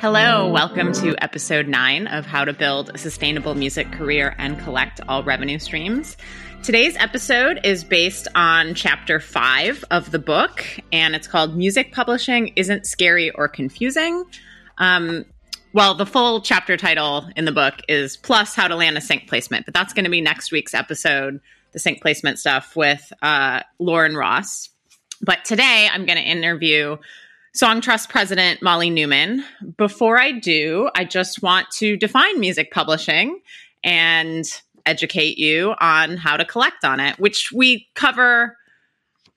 Hello, welcome to episode nine of How to Build a Sustainable Music Career and Collect All Revenue Streams. Today's episode is based on chapter five of the book, and it's called Music Publishing Isn't Scary or Confusing. Um, well, the full chapter title in the book is Plus How to Land a Sync Placement, but that's going to be next week's episode, the sync placement stuff with uh, Lauren Ross. But today I'm going to interview Songtrust president Molly Neuman. Before I do, I just want to define music publishing and educate you on how to collect on it, which we cover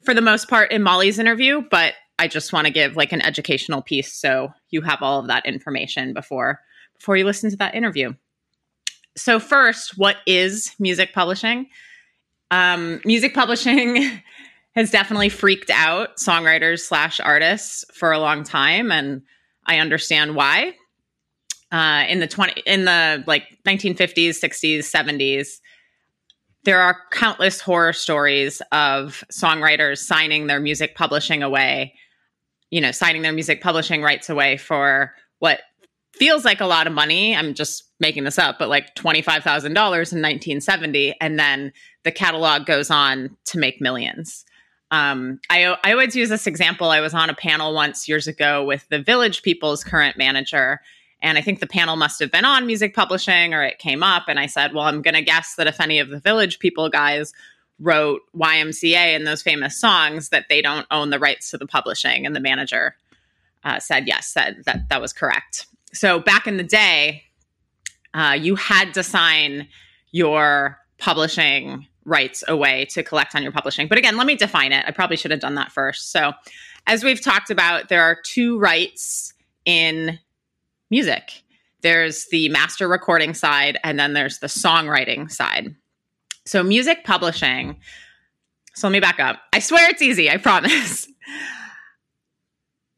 for the most part in Molly's interview, but I just want to give like an educational piece so you have all of that information before before you listen to that interview. So first, what is music publishing? Um, music publishing has definitely freaked out songwriters slash artists for a long time, and I understand why. Uh, in the twenty in the like 1950s, 60s, 70s, there are countless horror stories of songwriters signing their music publishing away, you know, signing their music publishing rights away for what feels like a lot of money. I'm just making this up, but like $25,000 in 1970. And then the catalog goes on to make millions. Um, I, I always use this example. I was on a panel once years ago with the Village People's current manager. And I think the panel must have been on music publishing or it came up. And I said, well, I'm going to guess that if any of the Village People guys wrote YMCA and those famous songs, that they don't own the rights to the publishing. And the manager uh, said, yes, said that that was correct. So back in the day, uh, you had to sign your publishing rights away to collect on your publishing. But again, let me define it. I probably should have done that first. So, as we've talked about, there are two rights in music there's the master recording side, and then there's the songwriting side. So, music publishing. So, let me back up. I swear it's easy, I promise.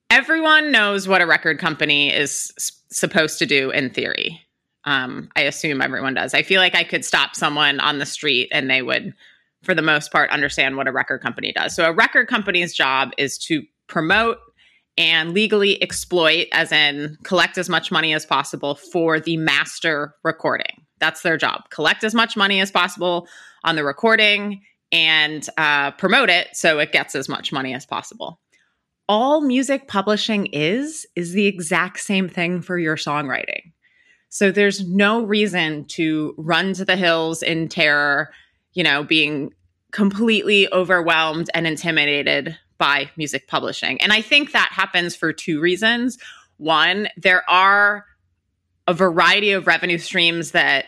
Everyone knows what a record company is supposed to do in theory. Um, I assume everyone does. I feel like I could stop someone on the street and they would, for the most part, understand what a record company does. So, a record company's job is to promote and legally exploit, as in collect as much money as possible for the master recording. That's their job. Collect as much money as possible on the recording and uh, promote it so it gets as much money as possible. All music publishing is, is the exact same thing for your songwriting. So there's no reason to run to the hills in terror, you know, being completely overwhelmed and intimidated by music publishing. And I think that happens for two reasons. One, there are a variety of revenue streams that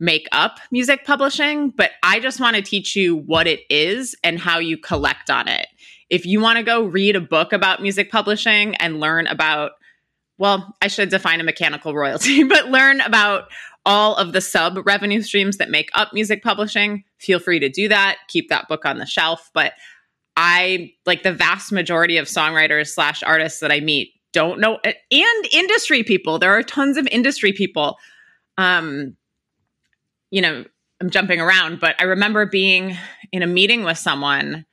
make up music publishing, but I just want to teach you what it is and how you collect on it. If you want to go read a book about music publishing and learn about well, I should define a mechanical royalty, but learn about all of the sub revenue streams that make up music publishing. Feel free to do that. Keep that book on the shelf. But I like the vast majority of songwriters slash artists that I meet don't know and industry people. There are tons of industry people. Um, you know, I'm jumping around, but I remember being in a meeting with someone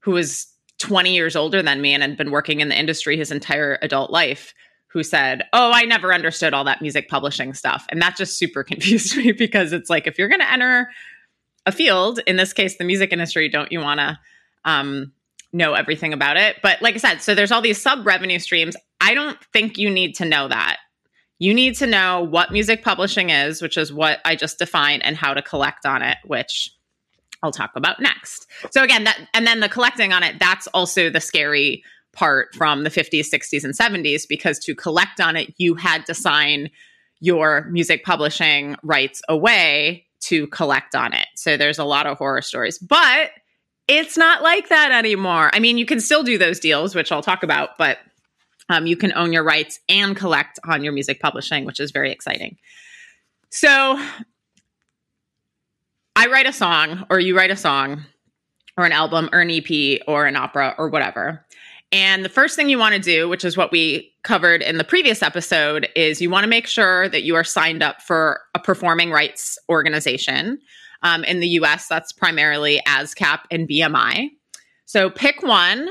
who was 20 years older than me and had been working in the industry his entire adult life who said, Oh, I never understood all that music publishing stuff. And that just super confused me because it's like, if you're going to enter a field, in this case, the music industry, don't you want to um, know everything about it? But like I said, so there's all these sub revenue streams. I don't think you need to know that. You need to know what music publishing is, which is what I just defined, and how to collect on it, which I'll talk about next. So again, that and then the collecting on it, that's also the scary part from the 50s, 60s, and 70s because to collect on it, you had to sign your music publishing rights away to collect on it. So there's a lot of horror stories, but it's not like that anymore. I mean, you can still do those deals, which I'll talk about, but um, you can own your rights and collect on your music publishing, which is very exciting. So I write a song, or you write a song, or an album, or an EP, or an opera, or whatever. And the first thing you want to do, which is what we covered in the previous episode, is you want to make sure that you are signed up for a performing rights organization. Um, in the US, that's primarily ASCAP and BMI. So pick one,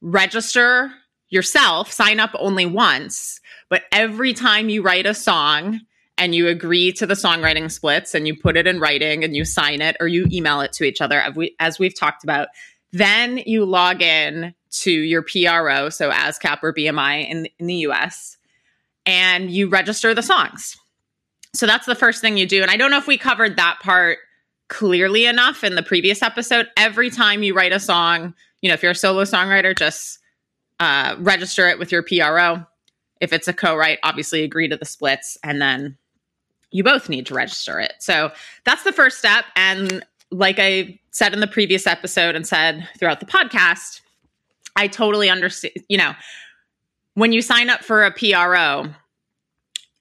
register yourself sign up only once, but every time you write a song and you agree to the songwriting splits and you put it in writing and you sign it or you email it to each other, as we've talked about, then you log in to your PRO, so ASCAP or BMI in, in the US, and you register the songs. So that's the first thing you do. And I don't know if we covered that part clearly enough in the previous episode. Every time you write a song, you know, if you're a solo songwriter, just uh, register it with your PRO. If it's a co-write, obviously agree to the splits, and then you both need to register it. So that's the first step. And like I said in the previous episode and said throughout the podcast, I totally understand. You know, when you sign up for a PRO,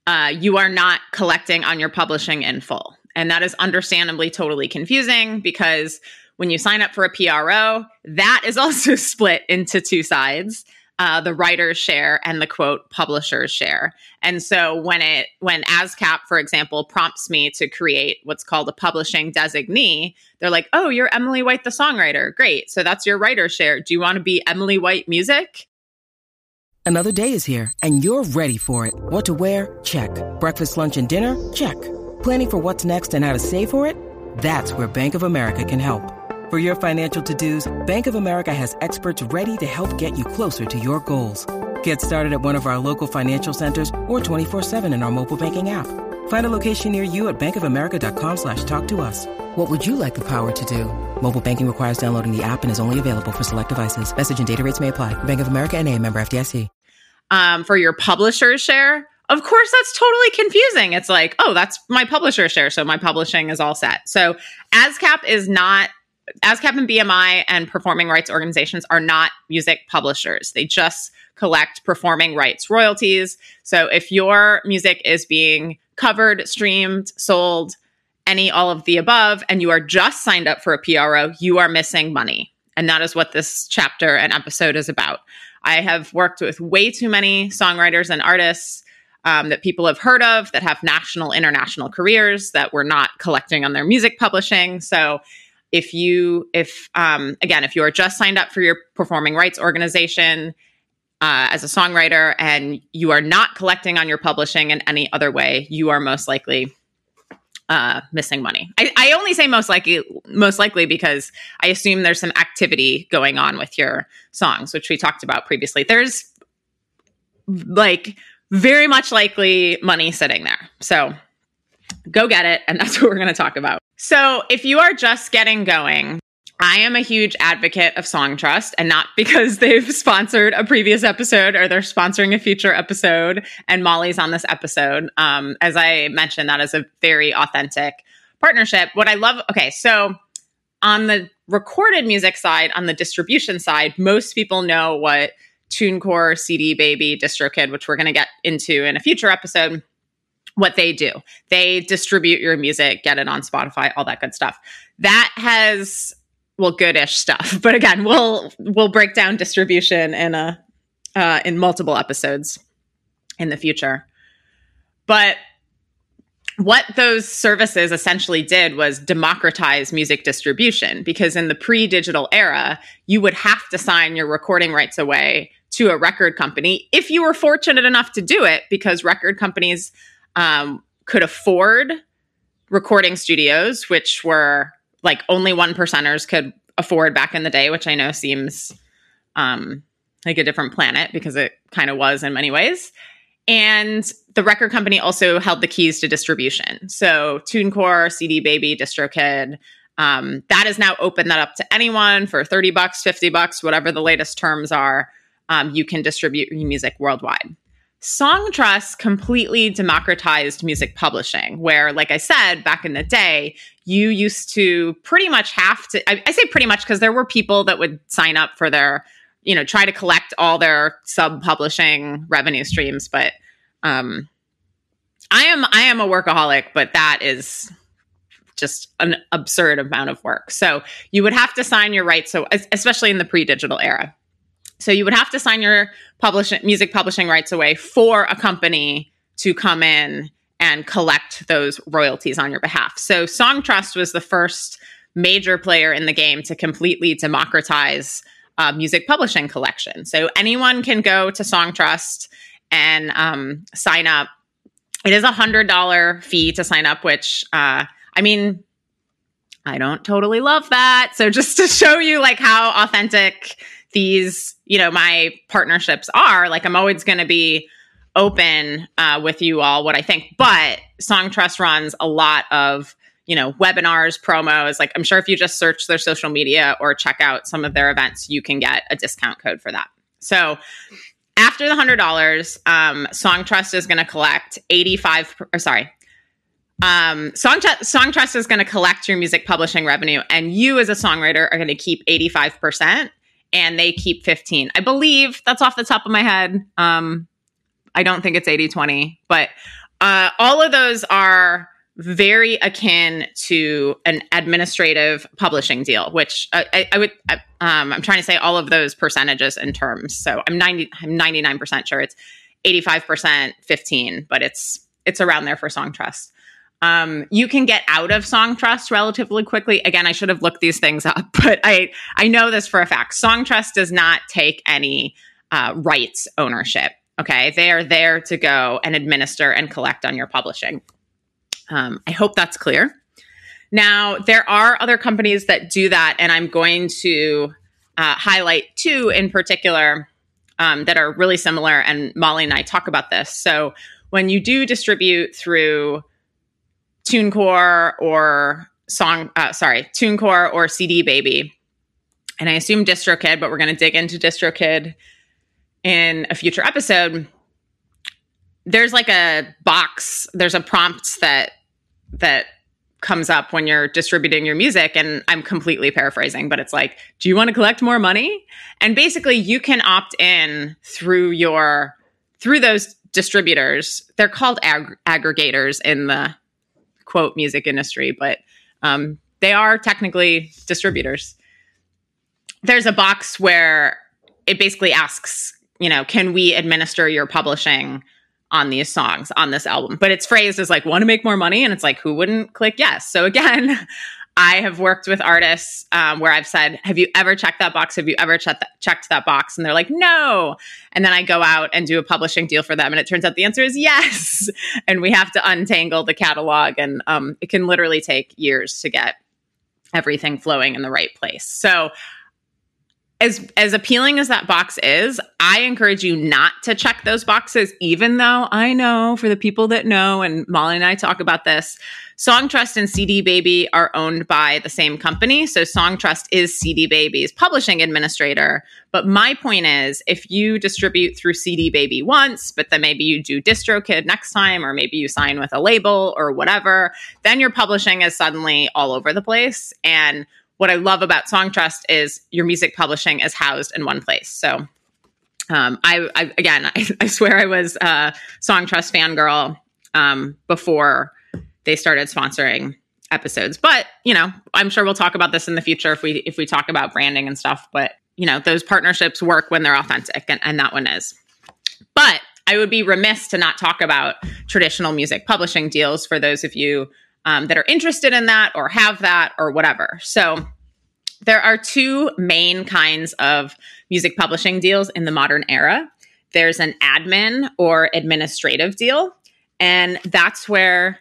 uh, you are not collecting on your publishing in full. And that is understandably totally confusing because when you sign up for a PRO, that is also split into two sides. Uh, the writer's share and the quote publisher's share. And so when it when ASCAP, for example, prompts me to create what's called a publishing designee, they're like, "Oh, you're Emily White, the songwriter. Great. So that's your writer's share. Do you want to be Emily White Music?" Another day is here, and you're ready for it. What to wear? Check. Breakfast, lunch, and dinner? Check. Planning for what's next and how to save for it? That's where Bank of America can help. For your financial to-dos, Bank of America has experts ready to help get you closer to your goals. Get started at one of our local financial centers or 24-7 in our mobile banking app. Find a location near you at bankofamerica.com slash talk to us. What would you like the power to do? Mobile banking requires downloading the app and is only available for select devices. Message and data rates may apply. Bank of America and a member FDIC. Um, for your publisher's share, of course, that's totally confusing. It's like, oh, that's my publisher share. So my publishing is all set. So ASCAP is not ASCAP and BMI and performing rights organizations are not music publishers. They just collect performing rights royalties. So if your music is being covered, streamed, sold, any all of the above, and you are just signed up for a PRO, you are missing money. And that is what this chapter and episode is about. I have worked with way too many songwriters and artists um, that people have heard of that have national, international careers that were not collecting on their music publishing. So if you if um, again if you are just signed up for your performing rights organization uh, as a songwriter and you are not collecting on your publishing in any other way you are most likely uh, missing money. I, I only say most likely most likely because i assume there's some activity going on with your songs which we talked about previously. There's like very much likely money sitting there. So go get it and that's what we're going to talk about so, if you are just getting going, I am a huge advocate of Songtrust and not because they've sponsored a previous episode or they're sponsoring a future episode and Molly's on this episode. Um, as I mentioned, that is a very authentic partnership. What I love, okay, so on the recorded music side, on the distribution side, most people know what TuneCore, CD Baby, DistroKid, which we're going to get into in a future episode what they do. They distribute your music, get it on Spotify, all that good stuff. That has well goodish stuff. But again, we'll we'll break down distribution in a uh, in multiple episodes in the future. But what those services essentially did was democratize music distribution because in the pre-digital era, you would have to sign your recording rights away to a record company if you were fortunate enough to do it because record companies um, could afford recording studios, which were like only one percenters could afford back in the day, which I know seems um, like a different planet because it kind of was in many ways. And the record company also held the keys to distribution. So TuneCore, CD Baby, DistroKid, um, that is now open that up to anyone for 30 bucks, 50 bucks, whatever the latest terms are. Um, you can distribute your music worldwide. Songtrust completely democratized music publishing, where, like I said, back in the day, you used to pretty much have to, I, I say pretty much because there were people that would sign up for their, you know, try to collect all their sub publishing revenue streams. But um, I am, I am a workaholic, but that is just an absurd amount of work. So you would have to sign your rights. So, especially in the pre digital era. So you would have to sign your music publishing rights away for a company to come in and collect those royalties on your behalf. So Songtrust was the first major player in the game to completely democratize uh, music publishing collection. So anyone can go to Songtrust and um, sign up. It is a hundred dollar fee to sign up, which uh, I mean, I don't totally love that. So just to show you like how authentic these, you know, my partnerships are, like I'm always going to be open uh, with you all what I think. But Songtrust runs a lot of you know webinars, promos. Like I'm sure if you just search their social media or check out some of their events, you can get a discount code for that. So after the hundred dollars, um, Songtrust is going to collect eighty five. Or sorry. Um, Song, Songtrust is going to collect your music publishing revenue, and you as a songwriter are going to keep 85%, and they keep 15. I believe that's off the top of my head. Um, I don't think it's 80 20, but uh, all of those are very akin to an administrative publishing deal, which I, I, would, I, um, I'm trying to say all of those percentages in terms. So I'm 90, I'm 99% sure it's 85%, 15, but it's, it's around there for Songtrust. Um, you can get out of Songtrust relatively quickly. Again, I should have looked these things up, but I, I know this for a fact. Songtrust does not take any uh, rights ownership. Okay. They are there to go and administer and collect on your publishing. Um, I hope that's clear. Now, there are other companies that do that, and I'm going to uh, highlight two in particular um, that are really similar. And Molly and I talk about this. So, when you do distribute through TuneCore or Song, uh, sorry, TuneCore or CD Baby, and I assume DistroKid, but we're going to dig into DistroKid in a future episode, there's like a box, there's a prompt that that comes up when you're distributing your music and I'm completely paraphrasing, but it's like, do you want to collect more money? And basically you can opt in through your through those distributors. They're called ag- aggregators in the quote music industry, but um, they are technically distributors. There's a box where it basically asks you know, can we administer your publishing on these songs on this album? But it's phrased as like, want to make more money? And it's like, who wouldn't click yes? So again, I have worked with artists um, where I've said, Have you ever checked that box? Have you ever checked that, checked that box? And they're like, No. And then I go out and do a publishing deal for them. And it turns out the answer is yes. and we have to untangle the catalog. And um, it can literally take years to get everything flowing in the right place. So as as appealing as that box is, I encourage you not to check those boxes, even though I know for the people that know, and Molly and I talk about this, Songtrust and CD Baby are owned by the same company. So Songtrust is CD Baby's publishing administrator. But my point is, if you distribute through CD Baby once, but then maybe you do DistroKid next time, or maybe you sign with a label or whatever, then your publishing is suddenly all over the place. And what I love about Songtrust is your music publishing is housed in one place. So, um, I, I, again, I, I, swear I was a Songtrust fangirl um, before they started sponsoring episodes. But you know, I'm sure we'll talk about this in the future if we if we talk about branding and stuff. But you know, those partnerships work when they're authentic, and, and that one is. But I would be remiss to not talk about traditional music publishing deals for those of you um, that are interested in that or have that or whatever. So there are two main kinds of music publishing deals in the modern era. There's an admin or administrative deal, and that's where,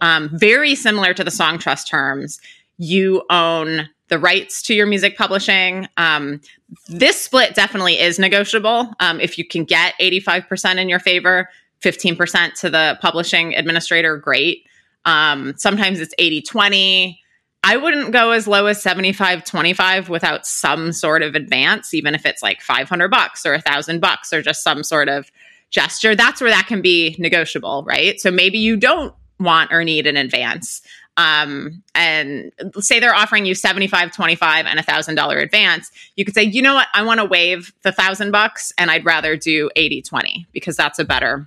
um, very similar to the Songtrust terms, you own the rights to your music publishing. Um, this split definitely is negotiable. Um, if you can get 85% in your favor, 15% to the publishing administrator, great. Um, sometimes it's 80 20. I wouldn't go as low as 75 25 without some sort of advance, even if it's like 500 bucks or a thousand bucks or just some sort of gesture. That's where that can be negotiable, right? So maybe you don't want or need an advance. Um, and say they're offering you 75 25 and a thousand dollar advance you could say you know what i want to waive the thousand bucks and i'd rather do 80 20 because that's a better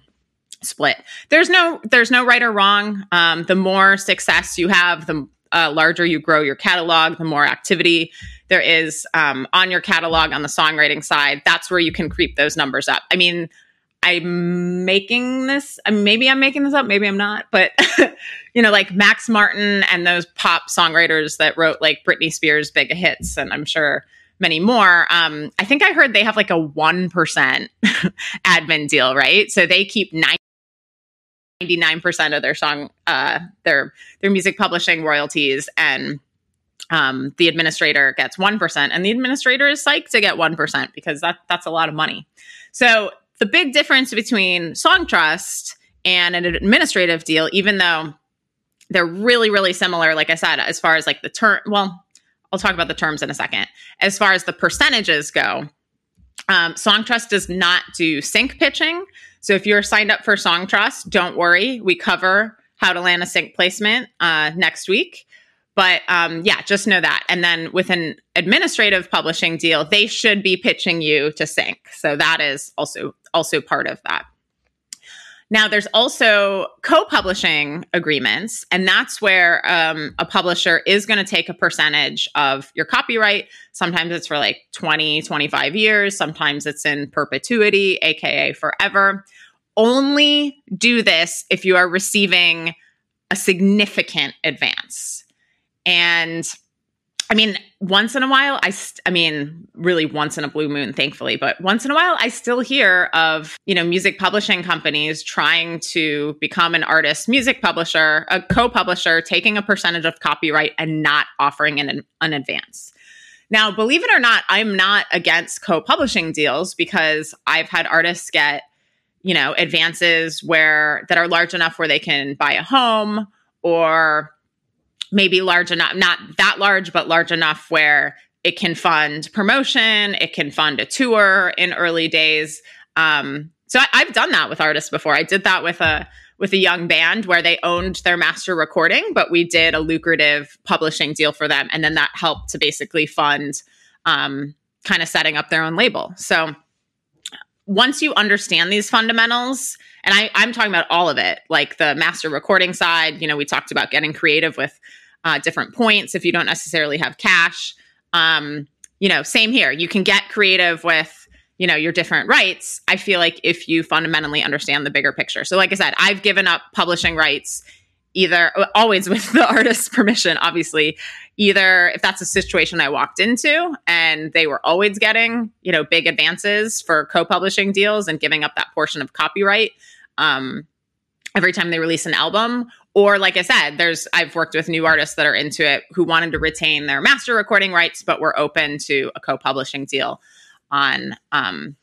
split. There's no there's no right or wrong. Um, the more success you have, the uh, larger you grow your catalog, the more activity there is um, on your catalog on the songwriting side. That's where you can creep those numbers up. I mean, I'm making this. maybe I'm making this up. Maybe I'm not. But you know, like Max Martin and those pop songwriters that wrote like Britney Spears' big hits, and I'm sure many more. Um, I think I heard they have like a 1% admin deal, right? So they keep 99% of their song, uh, their, their music publishing royalties and um, the administrator gets 1% and the administrator is psyched to get 1% because that, that's a lot of money. So the big difference between Songtrust and an administrative deal, even though they're really, really similar, like I said, as far as like the term, well, I'll talk about the terms in a second. As far as the percentages go, um, Songtrust does not do sync pitching. So if you're signed up for Songtrust, don't worry. We cover how to land a sync placement uh, next week. But um, yeah, just know that. And then with an administrative publishing deal, they should be pitching you to sync. So that is also also part of that. Now, there's also co publishing agreements, and that's where um, a publisher is going to take a percentage of your copyright. Sometimes it's for like 20, 25 years, sometimes it's in perpetuity, AKA forever. Only do this if you are receiving a significant advance. And I mean, once in a while, I, st- I mean, really once in a blue moon, thankfully, but once in a while, I still hear of, you know, music publishing companies trying to become an artist music publisher, a co publisher, taking a percentage of copyright and not offering an, an advance. Now, believe it or not, I'm not against co publishing deals because I've had artists get, you know, advances where that are large enough where they can buy a home or maybe large enough, not that large, but large enough where it can fund promotion, it can fund a tour in early days. Um, so I, I've done that with artists before. I did that with a with a young band where they owned their master recording, but we did a lucrative publishing deal for them, and then that helped to basically fund um, kind of setting up their own label. So once you understand these fundamentals, and I, I'm talking about all of it, like the master recording side, you know, we talked about getting creative with uh, different points if you don't necessarily have cash. Um, you know, same here. You can get creative with, you know, your different rights. I feel like if you fundamentally understand the bigger picture. So, like I said, I've given up publishing rights either always with the artist's permission, obviously, either if that's a situation I walked into and they were always getting, you know, big advances for co-publishing deals and giving up that portion of copyright um, every time they release an album, or like I said, there's I've worked with new artists that are into it who wanted to retain their master recording rights, but were open to a co-publishing deal on um,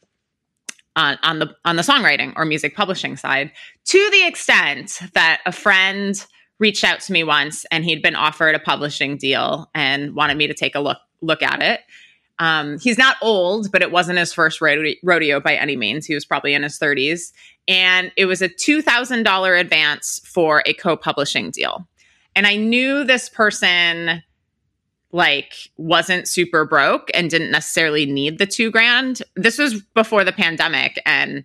on, on the on the songwriting or music publishing side. To the extent that a friend reached out to me once and he'd been offered a publishing deal and wanted me to take a look look at it. Um, he's not old, but it wasn't his first rodeo by any means. He was probably in his 30s and it was a $2,000 advance for a co publishing deal. And I knew this person like wasn't super broke and didn't necessarily need the two grand. This was before the pandemic. And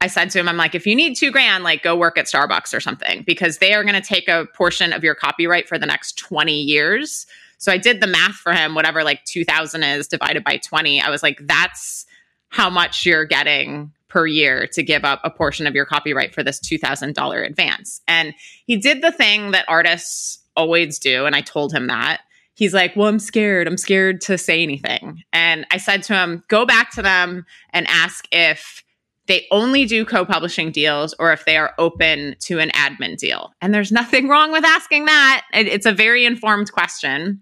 I said to him, I'm like, if you need two grand, like go work at Starbucks or something because they are going to take a portion of your copyright for the next 20 years. So I did the math for him, whatever like 2000 is divided by 20. I was like, that's how much you're getting per year to give up a portion of your copyright for this $2,000 advance. And he did the thing that artists always do. And I told him that. He's like, Well, I'm scared. I'm scared to say anything. And I said to him, Go back to them and ask if they only do co publishing deals or if they are open to an admin deal. And there's nothing wrong with asking that. It's a very informed question.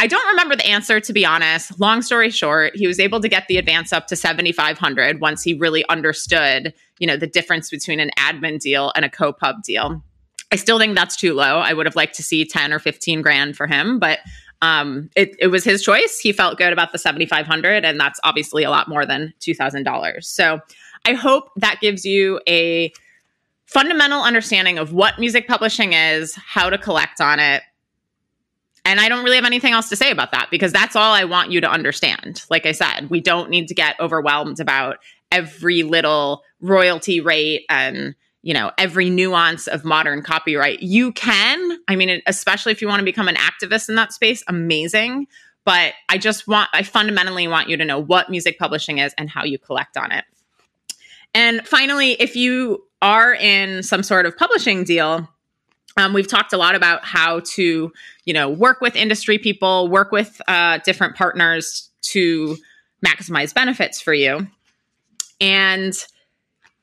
I don't remember the answer to be honest. Long story short, he was able to get the advance up to 7500 once he really understood, you know, the difference between an admin deal and a co-pub deal. I still think that's too low. I would have liked to see 10 or 15 grand for him, but um, it, it was his choice. He felt good about the 7500 and that's obviously a lot more than $2000. So, I hope that gives you a fundamental understanding of what music publishing is, how to collect on it, and I don't really have anything else to say about that because that's all I want you to understand. Like I said, we don't need to get overwhelmed about every little royalty rate and you know every nuance of modern copyright. You can i mean especially if you want to become an activist in that space amazing. But i just want i fundamentally want you to know what music publishing is and how you collect on it. And finally if you are in some sort of publishing deal um, we've talked a lot about how to, you know, work with industry people, work with uh, different partners to maximize benefits for you. And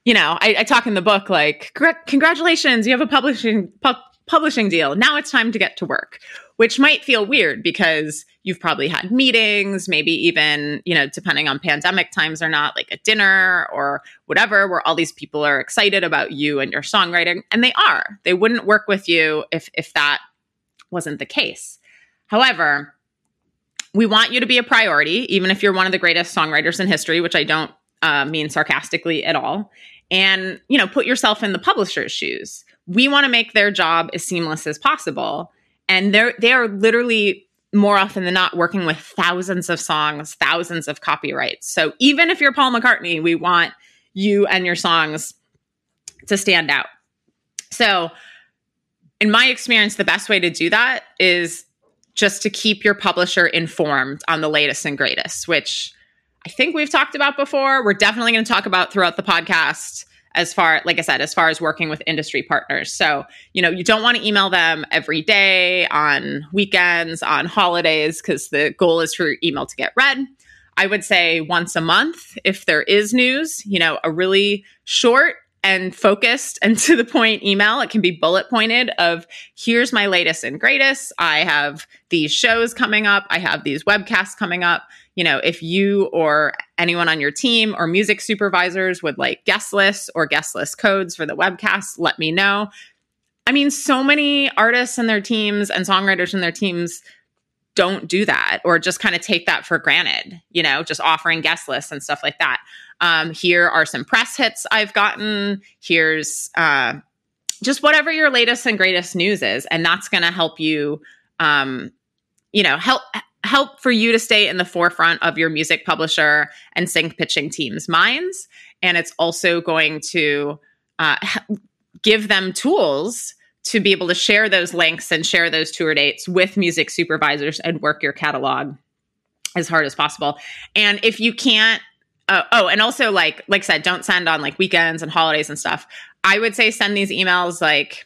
you know, I, I talk in the book like, congratulations, you have a publishing pu- publishing deal. Now it's time to get to work, which might feel weird because you've probably had meetings, maybe even, you know, depending on pandemic times or not, like a dinner or whatever, where all these people are excited about you and your songwriting. And they are. They wouldn't work with you if if that wasn't the case. However, we want you to be a priority, even if you're one of the greatest songwriters in history, which I don't uh, mean sarcastically at all. And, you know, put yourself in the publisher's shoes we want to make their job as seamless as possible. And they're they are literally more often than not working with thousands of songs, thousands of copyrights. So even if you're Paul McCartney, we want you and your songs to stand out. So in my experience, the best way to do that is just to keep your publisher informed on the latest and greatest, which I think we've talked about before. We're definitely going to talk about throughout the podcast as far like i said as far as working with industry partners. So you know you don't want to email them every day on weekends on holidays because the goal is for your email to get read. I would say once a month if there is news you know a really short and focused and to the point email it can be bullet pointed of here's my latest and greatest. I have these shows coming up. I have these webcasts coming up you know, if you or anyone on your team or music supervisors would like guest lists or guest list codes for the webcast, let me know. I mean, so many artists and their teams and songwriters and their teams don't do that or just kind of take that for granted, you know, just offering guest lists and stuff like that. Um, here are some press hits I've gotten. Here's uh, just whatever your latest and greatest news is. And that's going to help you, um, you know, help help for you to stay in the forefront of your music publisher and sync pitching team's minds. And it's also going to uh, give them tools to be able to share those links and share those tour dates with music supervisors and work your catalog as hard as possible. And if you can't, uh, oh, and also like like I said, don't send on like weekends and holidays and stuff. I would say send these emails like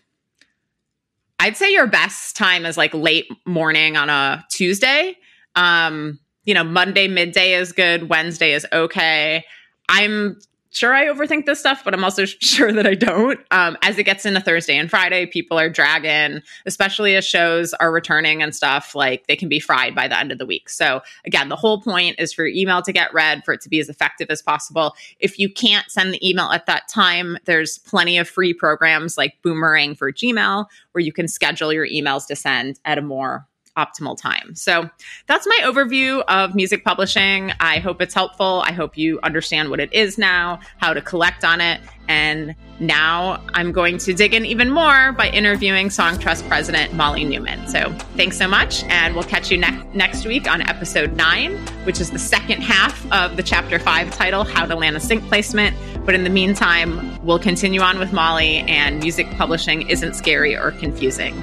I'd say your best time is like late morning on a Tuesday um, you know, Monday midday is good, Wednesday is okay. I'm sure I overthink this stuff, but I'm also sure that I don't. Um, as it gets into Thursday and Friday, people are dragging, especially as shows are returning and stuff, like they can be fried by the end of the week. So, again, the whole point is for your email to get read, for it to be as effective as possible. If you can't send the email at that time, there's plenty of free programs like Boomerang for Gmail where you can schedule your emails to send at a more optimal time. So that's my overview of music publishing. I hope it's helpful. I hope you understand what it is now, how to collect on it. And now I'm going to dig in even more by interviewing Songtrust president Molly Neuman. So thanks so much. And we'll catch you ne- next week on episode nine, which is the second half of the chapter five title, How to Land a Sync Placement. But in the meantime, we'll continue on with Molly, and music publishing isn't scary or confusing.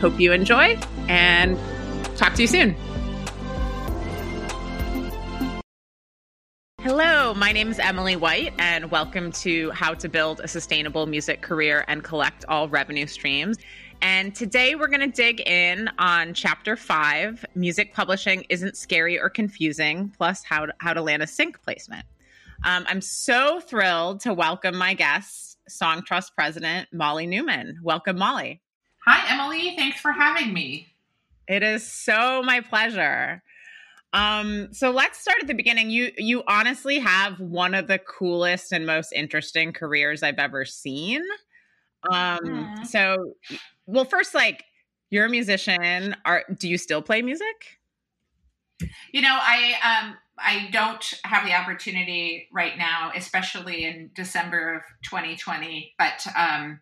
Hope you enjoy and Talk to you soon. Hello, my name is Emily White, and welcome to How to Build a Sustainable Music Career and Collect All Revenue Streams. And today we're going to dig in on chapter five Music Publishing Isn't Scary or Confusing, plus how to, how to land a sync placement. Um, I'm so thrilled to welcome my guest, Songtrust President Molly Neuman. Welcome, Molly. Hi, Emily. Thanks for having me. It is so my pleasure. Um, so let's start at the beginning. You you honestly have one of the coolest and most interesting careers I've ever seen. Um, mm-hmm. so well, first, like you're a musician. Are do you still play music? You know, I um I don't have the opportunity right now, especially in December of 2020, but um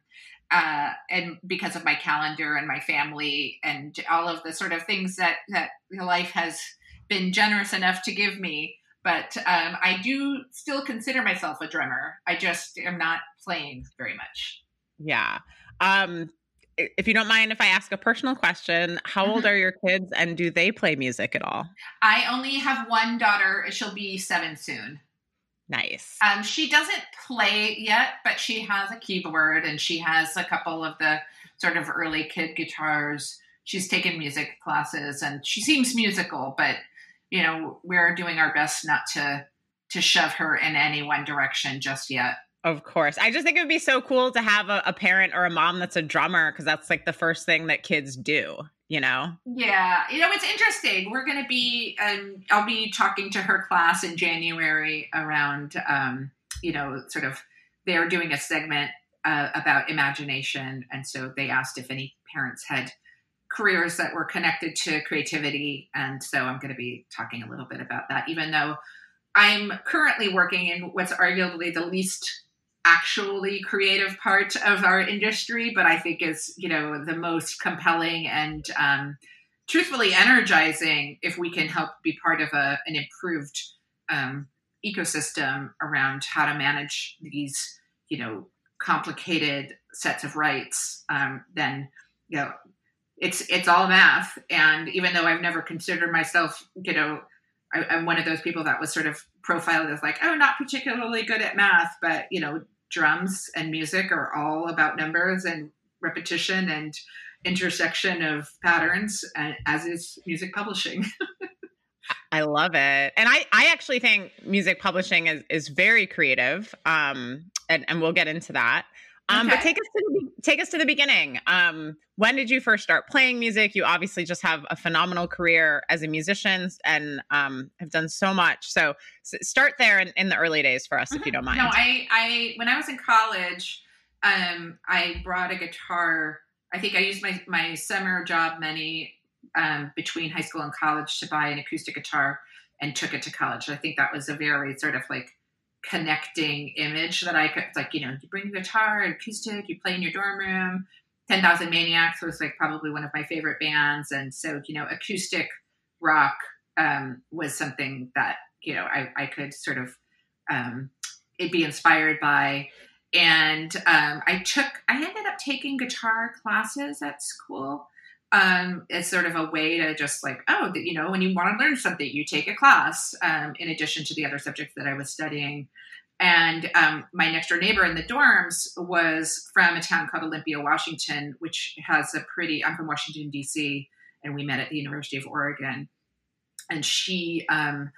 uh, and because of my calendar and my family and all of the sort of things that that life has been generous enough to give me. But um, I do still consider myself a drummer. I just am not playing very much. Yeah. Um, if you don't mind, if I ask a personal question, how old mm-hmm. are your kids and do they play music at all? I only have one daughter. She'll be seven soon. Nice. Um, she doesn't play yet, but she has a keyboard and she has a couple of the sort of early kid guitars. She's taken music classes and she seems musical, but you know, we're doing our best not to to shove her in any one direction just yet. Of course. I just think it would be so cool to have a, a parent or a mom that's a drummer because that's like the first thing that kids do, you know? Yeah. You know, it's interesting. We're going to be, um, I'll be talking to her class in January around, um, you know, sort of, they're doing a segment uh, about imagination. And so they asked if any parents had careers that were connected to creativity. And so I'm going to be talking a little bit about that, even though I'm currently working in what's arguably the least actually creative part of our industry, but I think is, you know, the most compelling and um, truthfully energizing if we can help be part of a, an improved um, ecosystem around how to manage these, you know, complicated sets of rights, um, then, you know, it's it's all math. And even though I've never considered myself, you know, I, am one of those people that was sort of profiled as like, oh, not particularly good at math, but you know, drums and music are all about numbers and repetition and intersection of patterns, and as is music publishing. I love it. And I, I actually think music publishing is, is very creative. Um, and, and we'll get into that. Um, okay. But take us to the, take us to the beginning. Um, when did you first start playing music? You obviously just have a phenomenal career as a musician and um, have done so much. So, so start there in, in, the early days for us, mm-hmm. if you don't mind. No, I, I when I was in college, um, I brought a guitar. I think I used my my summer job money um, between high school and college to buy an acoustic guitar and took it to college. I think that was a very sort of like connecting image that I could like, you know, you bring a guitar, acoustic, you play in your dorm room. 10,000 Maniacs was like probably one of my favorite bands. And so, you know, acoustic rock um, was something that, you know, I, I could sort of um, it be inspired by. And um, I took, I ended up taking guitar classes at school um, as sort of a way to just like, oh, you know, when you want to learn something, you take a class um, in addition to the other subjects that I was studying. And um, my next door neighbor in the dorms was from a town called Olympia, Washington, which has a pretty, I'm from Washington, D.C., and we met at the University of Oregon. And she um,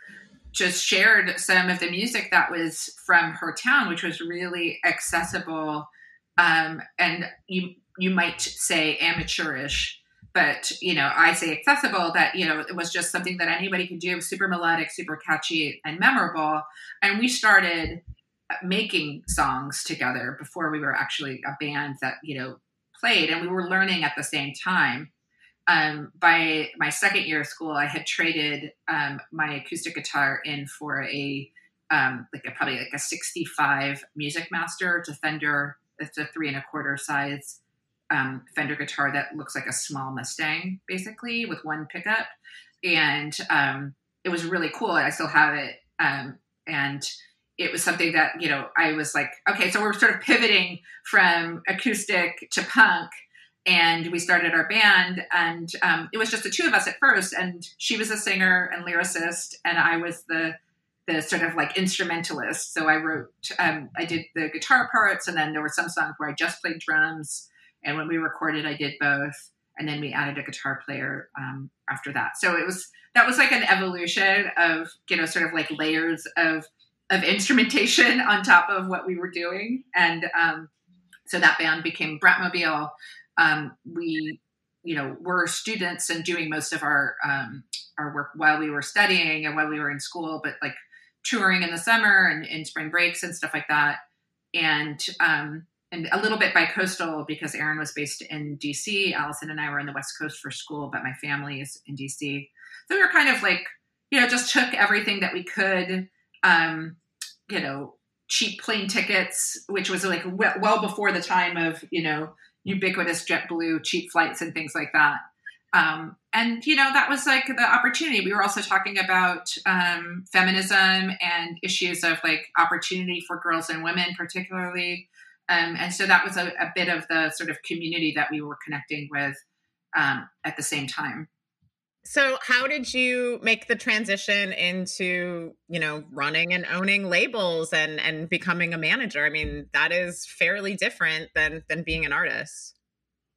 just shared some of the music that was from her town, which was really accessible um, and you you might say amateurish but you know i say accessible that you know it was just something that anybody could do super melodic super catchy and memorable. And we started making songs together before we were actually a band that you know played and we were learning at the same time. Um, by my second year of school i had traded um, my acoustic guitar in for a um, like a probably like a 65 music master defender. It's a three and a quarter size um, Fender guitar that looks like a small Mustang, basically with one pickup, and um, it was really cool. I still have it, um, and it was something that you know I was like, okay, so we're sort of pivoting from acoustic to punk, and we started our band, and um, it was just the two of us at first, and she was a singer and lyricist, and I was the the sort of like instrumentalist. So I wrote, um, I did the guitar parts, and then there were some songs where I just played drums and when we recorded, I did both. And then we added a guitar player um, after that. So it was that was like an evolution of you know sort of like layers of of instrumentation on top of what we were doing, and um, so that band became Bratmobile. Um, we you know were students and doing most of our um, our work while we were studying and while we were in school, but like touring in the summer and in spring breaks and stuff like that. And um, and a little bit by coastal because Erin was based in DC. Allison and I were in the West Coast for school, but my family is in DC. So we were kind of like, you know, just took everything that we could, um, you know, cheap plane tickets, which was like well before the time of, you know, ubiquitous JetBlue cheap flights and things like that. Um, and you know that was like the opportunity. We were also talking about um, feminism and issues of like opportunity for girls and women, particularly um, and so that was a, a, bit of the sort of community that we were connecting with um, at the same time. So how did you make the transition into, you know, running and owning labels and and becoming a manager? I mean, that is fairly different than than being an artist.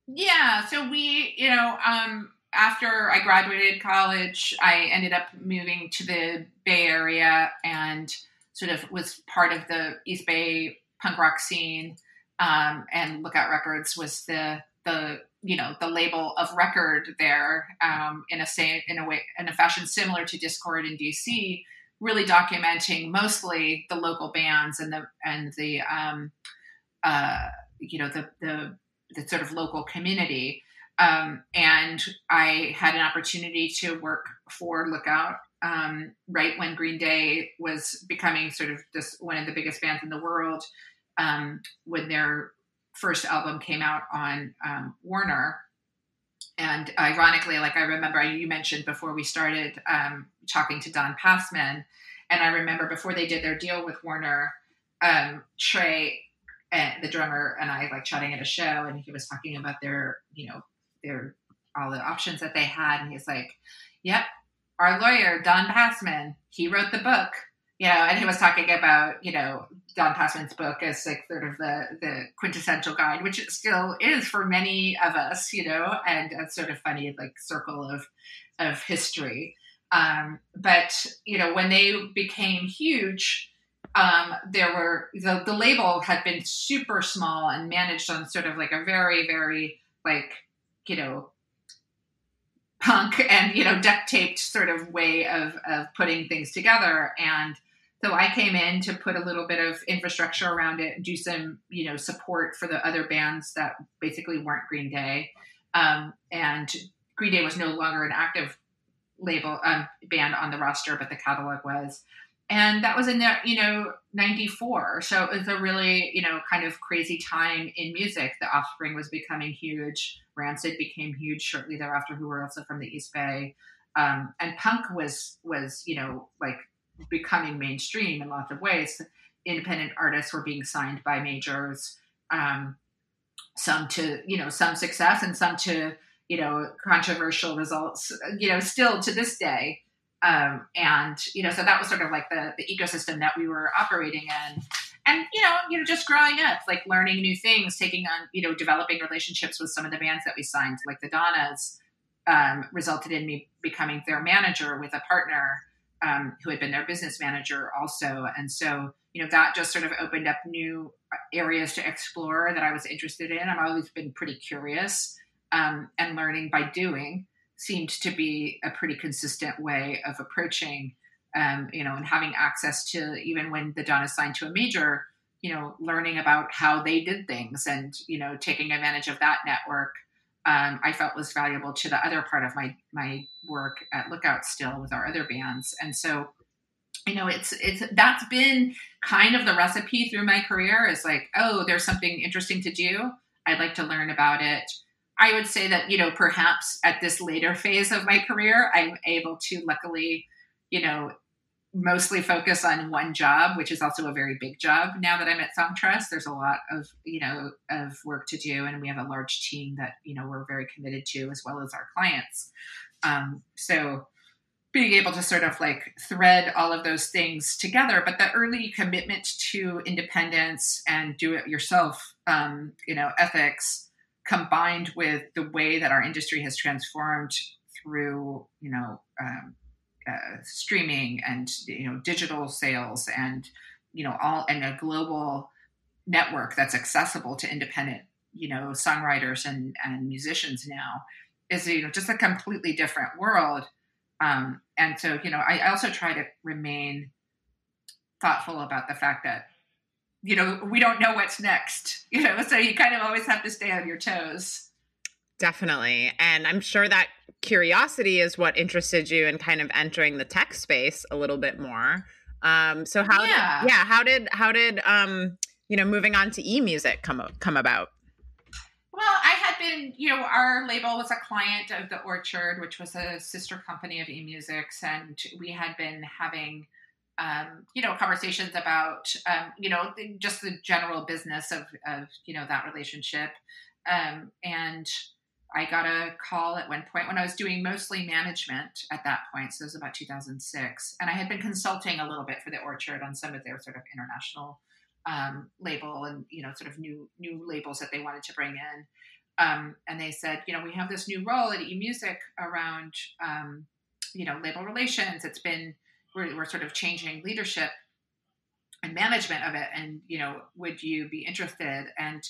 Yeah, so we, you know, um after I graduated college, I ended up moving to the Bay Area and sort of was part of the East Bay punk rock scene. Um, and Lookout Records was the the you know the label of record there um, in a same in a way in a fashion similar to Dischord in DC, really documenting mostly the local bands and the and the um, uh, you know the the the sort of local community. Um, and I had an opportunity to work for Lookout um, right when Green Day was becoming sort of this one of the biggest bands in the world um, when their first album came out on um, Warner. And ironically, like I remember you mentioned before we started um, talking to Don Passman, and I remember before they did their deal with Warner, um, Trey, and the drummer, and I like chatting at a show, and he was talking about their, you know, their all the options that they had, and he's like, "Yep, our lawyer Don Passman, he wrote the book." You know, and he was talking about, you know, Don Passman's book as like sort of the the quintessential guide, which it still is for many of us, you know, and it's sort of funny like circle of of history. Um, but you know, when they became huge, um, there were the the label had been super small and managed on sort of like a very very like you know punk and you know duct taped sort of way of of putting things together and so I came in to put a little bit of infrastructure around it, and do some, you know, support for the other bands that basically weren't Green Day. Um, and Green Day was no longer an active label um, band on the roster, but the catalog was. And that was in the, you know, 94. So it was a really, you know, kind of crazy time in music. The Offspring was becoming huge. Rancid became huge shortly thereafter, who were also from the East Bay. Um, and punk was, was, you know, like becoming mainstream in lots of ways. Independent artists were being signed by majors, um, some to you know some success and some to you know controversial results. You know, still to this day. Um, and you know, so that was sort of like the the ecosystem that we were operating in. And you know, you know, just growing up, like learning new things, taking on, you know, developing relationships with some of the bands that we signed, like the Donnas, um, resulted in me becoming their manager with a partner um, who had been their business manager also. And so, you know, that just sort of opened up new areas to explore that I was interested in. I've always been pretty curious, um, and learning by doing seemed to be a pretty consistent way of approaching, um, you know, and having access to even when the Donnas signed to a major, you know, learning about how they did things and, you know, taking advantage of that network um, I felt was valuable to the other part of my my work at Lookout still with our other bands. And so, you know, it's it's that's been kind of the recipe through my career is like, oh, there's something interesting to do. I'd like to learn about it. I would say that, you know, perhaps at this later phase of my career, I'm able to luckily, you know, mostly focus on one job, which is also a very big job. Now that I'm at Songtrust, there's a lot of you know of work to do, and we have a large team that you know we're very committed to, as well as our clients. Um, so being able to sort of like thread all of those things together, but the early commitment to independence and do it yourself, um, you know, ethics combined with the way that our industry has transformed through, you know, um, uh, streaming and you know digital sales and you know all and a global network that's accessible to independent you know songwriters and and musicians now is you know just a completely different world. Um, and so you know I also try to remain thoughtful about the fact that you know we don't know what's next you know so you kind of always have to stay on your toes Definitely. And I'm sure that curiosity is what interested you in kind of entering the tech space a little bit more. Um, so how yeah. did yeah, how did how did um, you know, moving on to eMusic come come about? Well, I had been, you know, our label was a client of the Orchard, which was a sister company of eMusic's, and we had been having um, you know, conversations about, um, you know, just the general business of, of you know, that relationship. Um, and I got a call at one point when I was doing mostly management at that point. So it was about 2006. And I had been consulting a little bit for the Orchard on some of their sort of international um, label and, you know, sort of new, new labels that they wanted to bring in. um, and they said, you know, we have this new role at eMusic around, um, you know, label relations. It's been we're, we're sort of changing leadership and management of it, and you know, would you be interested? And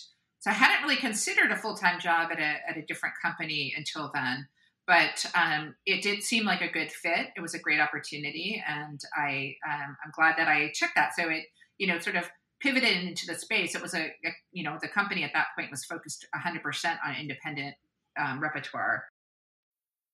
so I hadn't really considered a full time job at a at a different company until then. But um, it did seem like a good fit. It was a great opportunity, and I um, I'm glad that I took that. So it you know sort of pivoted into the space. It was a, a you know the company at that point was focused 100% on independent um, repertoire.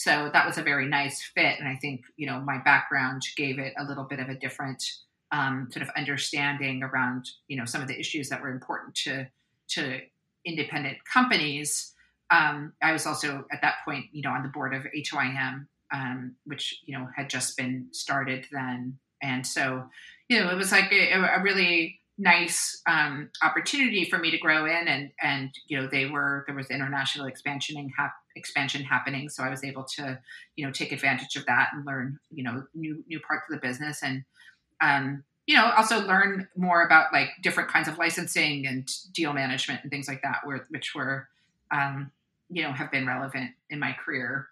So that was a very nice fit. And I think, you know, my background gave it a little bit of a different um, sort of understanding around, you know, some of the issues that were important to, to independent companies. Um, I was also at that point, you know, on the board of A2IM, um, which, you know, had just been started then. And so, you know, it was like a, a really nice um, opportunity for me to grow in and and you know they were there was international expansion hap- expansion happening so i was able to you know take advantage of that and learn you know new new parts of the business and um, you know also learn more about like different kinds of licensing and deal management and things like that where, which were um, you know have been relevant in my career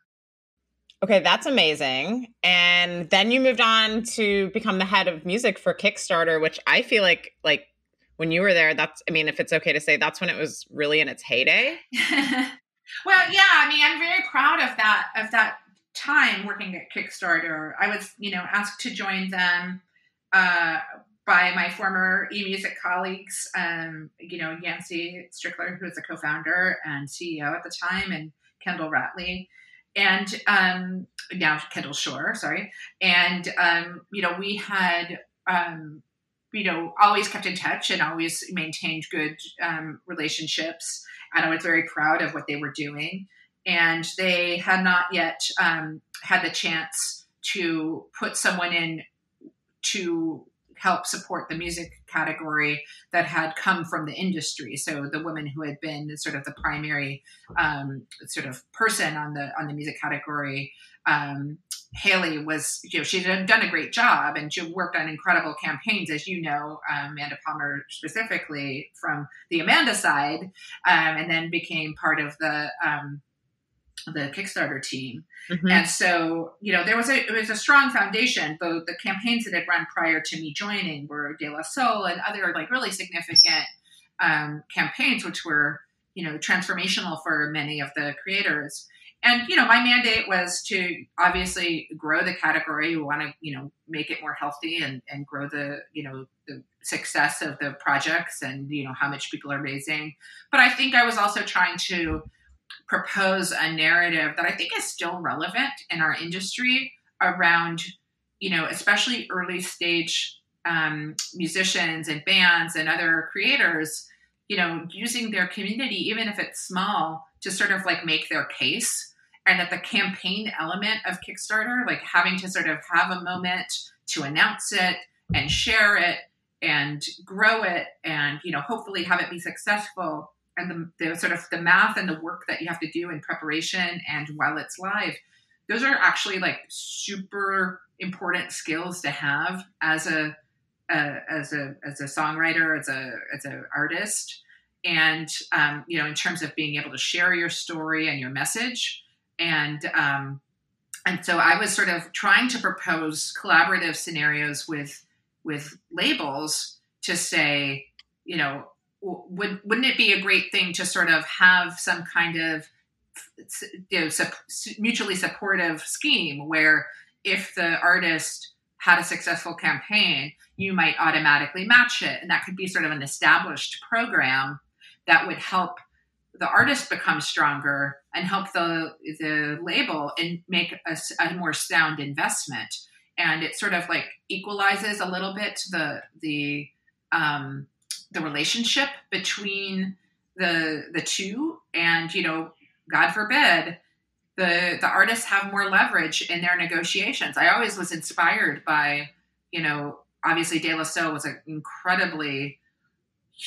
Okay, that's amazing. And then you moved on to become the head of music for Kickstarter, which I feel like like when you were there, that's I mean, if it's okay to say, that's when it was really in its heyday. well, yeah, I mean, I'm very proud of that of that time working at Kickstarter. I was, you know, asked to join them uh, by my former eMusic colleagues, um, you know, Yancey Strickler, who was the co-founder and CEO at the time, and Kendall Ratley. And um, now Kendall Shore, sorry, and um, you know we had um, you know always kept in touch and always maintained good um, relationships, and I was very proud of what they were doing. And they had not yet um, had the chance to put someone in to help support the music category that had come from the industry. So the woman who had been sort of the primary um, sort of person on the on the music category. Um, Haley was, you know, she had done a great job and she worked on incredible campaigns, as you know, um, Amanda Palmer specifically from the Amanda side, um, and then became part of the um, the Kickstarter team. Mm-hmm. And so, you know, there was a it was a strong foundation. The the campaigns that had run prior to me joining were De La Soul and other like really significant um, campaigns, which were you know transformational for many of the creators. And you know, my mandate was to obviously grow the category. We want to you know make it more healthy and and grow the you know the success of the projects and you know how much people are raising. But I think I was also trying to propose a narrative that I think is still relevant in our industry around, you know, especially early stage um, musicians and bands and other creators, you know, using their community, even if it's small, to sort of like make their case. And that the campaign element of Kickstarter, like having to sort of have a moment to announce it and share it and grow it and, you know, hopefully have it be successful and the, the, sort of the math and the work that you have to do in preparation and while it's live those are actually like super important skills to have as a, as a as a songwriter as a as an artist. And um, you know in terms of being able to share your story and your message. And um, and so I was sort of trying to propose collaborative scenarios with with labels to say you know would wouldn't it be a great thing to sort of have some kind of you know, mutually supportive scheme where if the artist had a successful campaign, you might automatically match it, and that could be sort of an established program that would help the artist become stronger and help the the label and make a, a more sound investment. And it sort of like equalizes a little bit the the um, the relationship between the the two and you know god forbid the the artists have more leverage in their negotiations. I always was inspired by you know obviously de la soul was an incredibly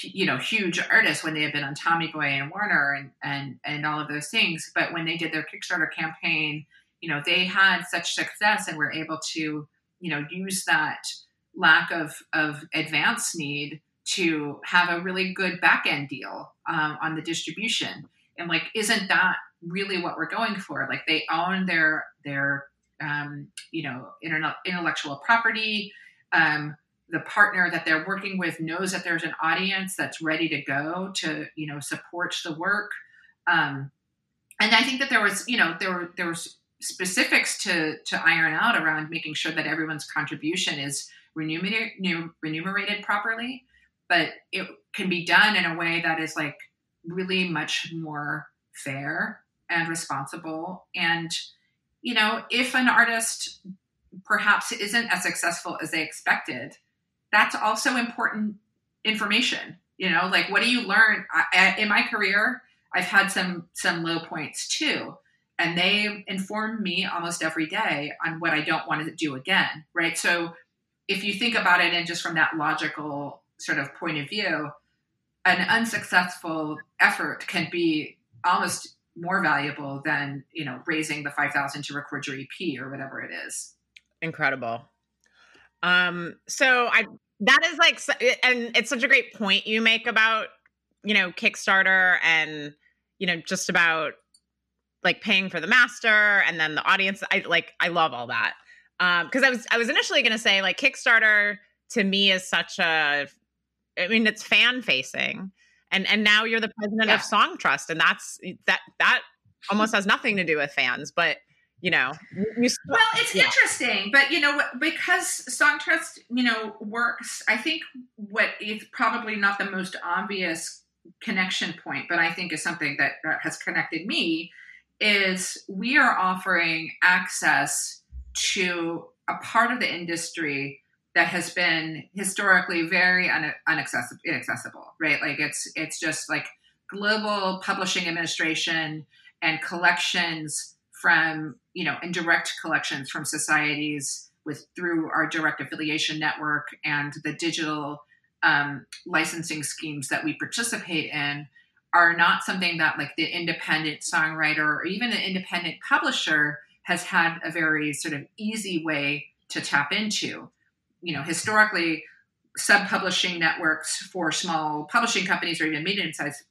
you know huge artist when they had been on tommy boy and warner and and and all of those things. But when they did their kickstarter campaign you know they had such success and were able to you know use that lack of of advance need to have a really good back end deal um, on the distribution. And like, isn't that really what we're going for? Like, they own their their um, you know intellectual property. Um, the partner that they're working with knows that there's an audience that's ready to go to you know support the work. Um, and I think that there was you know there were there was specifics to to iron out around making sure that everyone's contribution is remunerated remunerated properly but it can be done in a way that is like really much more fair and responsible. And you know if an artist perhaps isn't as successful as they expected that's also important information you know? Like what do you learn? I, in my career i've had some some low points too and they inform me almost every day on what i don't want to do again right? So if you think about it and just from that logical sort of point of view, an unsuccessful effort can be almost more valuable than you know raising the 5000 to record your ep or whatever it is. Incredible. Um so i that is like and it's such a great point you make about you know kickstarter and you know just about like paying for the master and then the audience. I like i love all that. Um because i was i was initially going to say like kickstarter to me is such a I mean, it's fan facing, and and now you're the president yeah. of Songtrust, and that's that that almost has nothing to do with fans, but you know, you, well, it's yeah. interesting, but you know, because Songtrust, you know, works. I think what is probably not the most obvious connection point, but I think is something that, that has connected me is we are offering access to a part of the industry that has been historically very un- inaccessible, inaccessible, right? Like it's it's just like global publishing administration and collections from you know and direct collections from societies with through our direct affiliation network and the digital um, licensing schemes that we participate in are not something that like the independent songwriter or even an independent publisher has had a very sort of easy way to tap into you know, historically, sub-publishing networks for small publishing companies or even medium-sized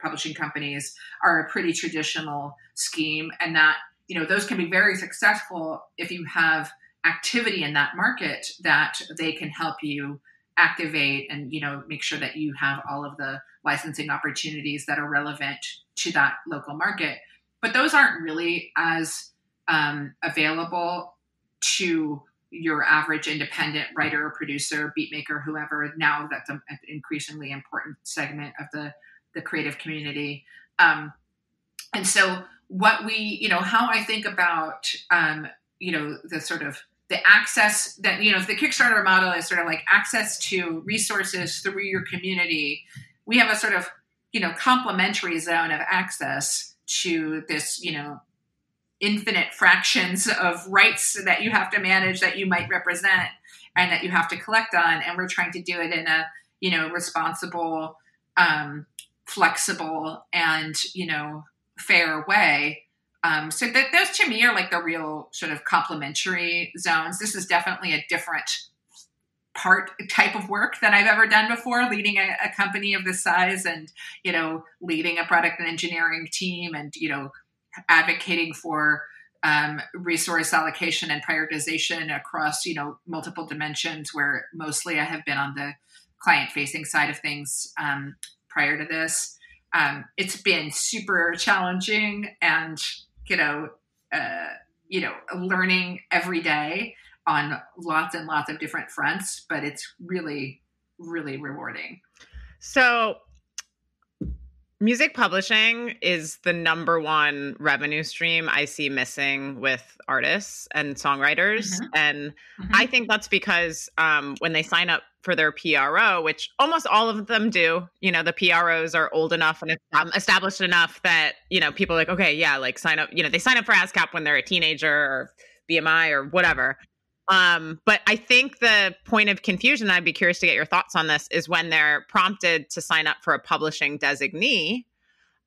publishing companies are a pretty traditional scheme, and that you know those can be very successful if you have activity in that market that they can help you activate and you know make sure that you have all of the licensing opportunities that are relevant to that local market. But those aren't really as um, available to your average independent writer, producer, beatmaker, whoever. Now that's an increasingly important segment of the the creative community. Um, and so, what we, you know, how I think about, um, you know, the sort of the access that you know the Kickstarter model is sort of like access to resources through your community. We have a sort of you know complementary zone of access to this you know infinite fractions of rights that you have to manage that you might represent and that you have to collect on. And we're trying to do it in a you know responsible um, flexible and you know fair way. Um, so that those to me are like the real sort of complementary zones. This is definitely a different part type of work that I've ever done before, leading a, a, company of this size and, you know, leading a product and engineering team and, you know, advocating for um, resource allocation and prioritization across you know multiple dimensions where mostly i have been on the client facing side of things um, prior to this. Um, it's been super challenging and you know uh, you know learning every day on lots and lots of different fronts but it's really really rewarding. So Music publishing is the number one revenue stream I see missing with artists and songwriters. Mm-hmm. And mm-hmm. I think that's because um, when they sign up for their PRO, which almost all of them do, you know, the PROs are old enough and established enough that, you know, people are like, okay, yeah, like sign up, you know, they sign up for ASCAP when they're a teenager or BMI or whatever. Um, but I think the point of confusion, I'd be curious to get your thoughts on this, is when they're prompted to sign up for a publishing designee.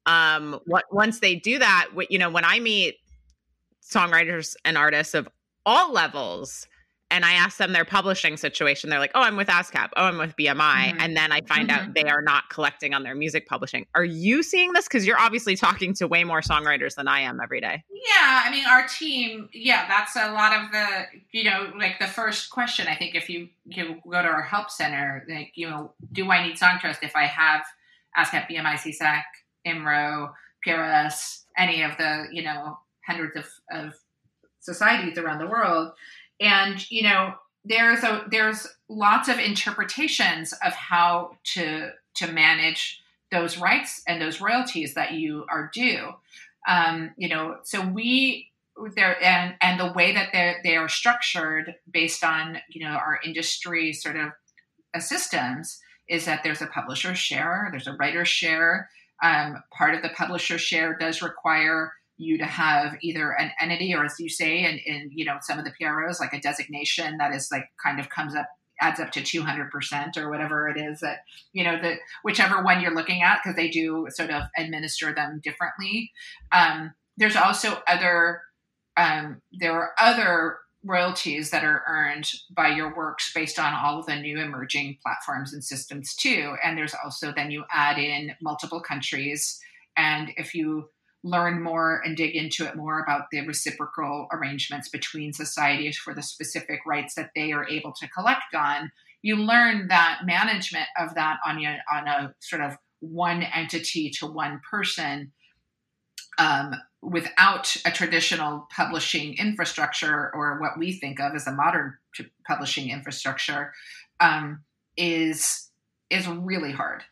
Um, what once they do that, what, you know, when I meet songwriters and artists of all levels, and I ask them their publishing situation, they're like, "Oh, I'm with ASCAP. Oh, I'm with BMI," mm-hmm. and then I find mm-hmm. out they are not collecting on their music publishing. Are you seeing this? Because you're obviously talking to way more songwriters than I am every day. Yeah, I mean, our team. Yeah, that's a lot of the. You know, like the first question. I think if you you go to our help center, like you know, do I need Songtrust if I have ASCAP, BMI, SESAC, IMRO, PRS, any of the you know hundreds of, of societies around the world? And you know there's a there's lots of interpretations of how to to manage those rights and those royalties that you are due. Um, you know so we there and and the way that they they are structured based on you know our industry sort of systems is that there's a publisher share there's a writer share. Um, part of the publisher share does require you to have either an entity or as you say in, in you know some of the pros like a designation that is like kind of comes up adds up to 200% or whatever it is that you know the whichever one you're looking at because they do sort of administer them differently. Um, there's also other um, there are other royalties that are earned by your works based on all of the new emerging platforms and systems too. And there's also then you add in multiple countries. And if you learn more and dig into it more about the reciprocal arrangements between societies for the specific rights that they are able to collect on, you learn that management of that on a, on a sort of one entity to one person um, without a traditional publishing infrastructure or what we think of as a modern publishing infrastructure um, is is really hard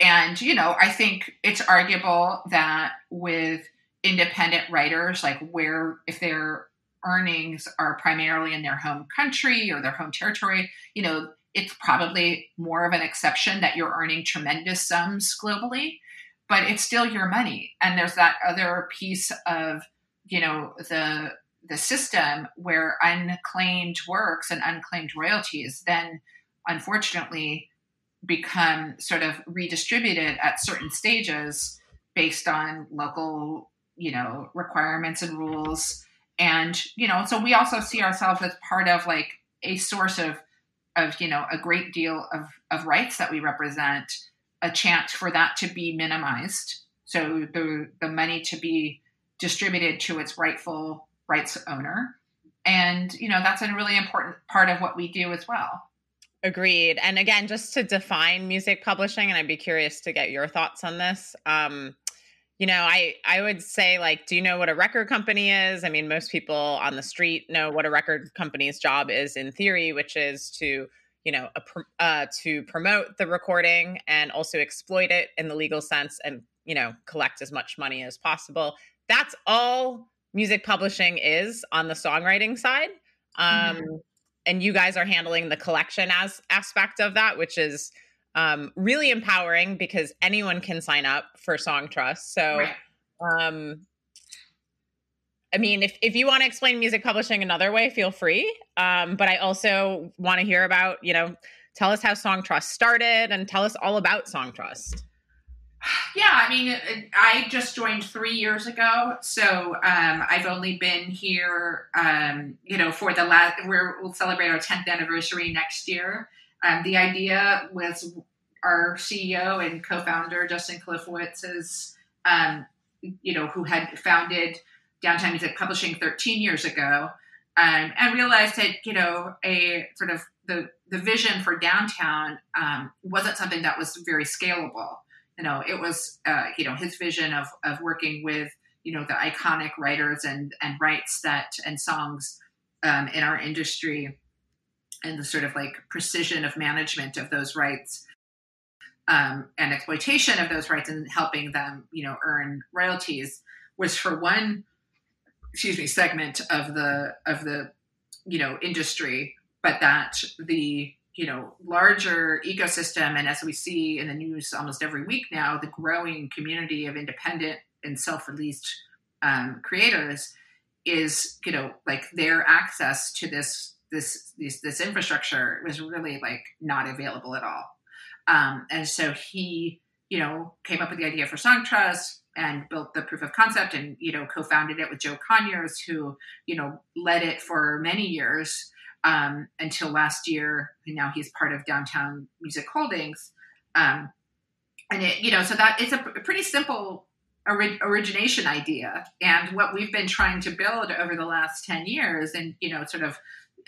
and, you know, I think it's arguable that with independent writers, like where if their earnings are primarily in their home country or their home territory, you know, it's probably more of an exception that you're earning tremendous sums globally, but it's still your money. And there's that other piece of, you know, the the system where unclaimed works and unclaimed royalties then unfortunately become sort of redistributed at certain stages based on local, you know, requirements and rules. And, you know, so we also see ourselves as part of like a source of of, you know, a great deal of, of rights that we represent, a chance for that to be minimized. So the the money to be distributed to its rightful rights owner. And, you know, that's a really important part of what we do as well. Agreed. And again, just to define music publishing, and I'd be curious to get your thoughts on this. Um, you know, I I would say like, do you know what a record company is? I mean, most people on the street know what a record company's job is in theory, which is to you know a, uh, to promote the recording and also exploit it in the legal sense, and you know collect as much money as possible. That's all music publishing is on the songwriting side. Um, mm-hmm and you guys are handling the collection as aspect of that, which is um, really empowering because anyone can sign up for Songtrust. So, right. um, I mean, if, if you want to explain music publishing another way, feel free. Um, but I also want to hear about, you know, tell us how Songtrust started and tell us all about Songtrust. Yeah, I mean, I just joined three years ago, so um, I've only been here, um, you know, for the last. we will celebrate our tenth anniversary next year. Um, the idea was our CEO and co-founder Justin Kalifowitz's, um, you know, who had founded Downtown Music Publishing 13 years ago, um, and realized that you know a sort of the the vision for downtown um, wasn't something that was very scalable you know, it was, uh, you know, his vision of, of working with, you know, the iconic writers and, and rights that, and songs um, in our industry and the sort of like precision of management of those rights um, and exploitation of those rights and helping them, you know, earn royalties was for one, excuse me, segment of the of the you know industry, but that the you know larger ecosystem. And as we see in the news almost every week now the growing community of independent and self-released um, creators is you know like their access to this this this, this infrastructure was really like not available at all. Um, and so he you know came up with the idea for songtrust and built the proof of concept and you know co-founded it with joe conyers who you know led it for many years um, until last year and now he's part of downtown music holdings. Um, and it you know so that it's a pretty simple ori- origination idea. And what we've been trying to build over the last 10 years and you know sort of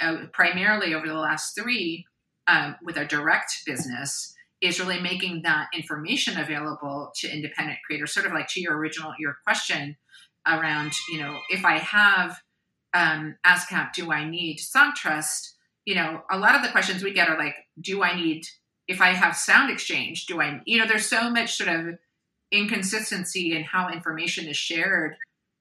uh, primarily over the last three um, with our direct business is really making that information available to independent creators sort of like to your original your question around you know if i have um, ascap do i need songtrust you know a lot of the questions we get are like do i need if i have sound exchange do i you know there's so much sort of inconsistency in how information is shared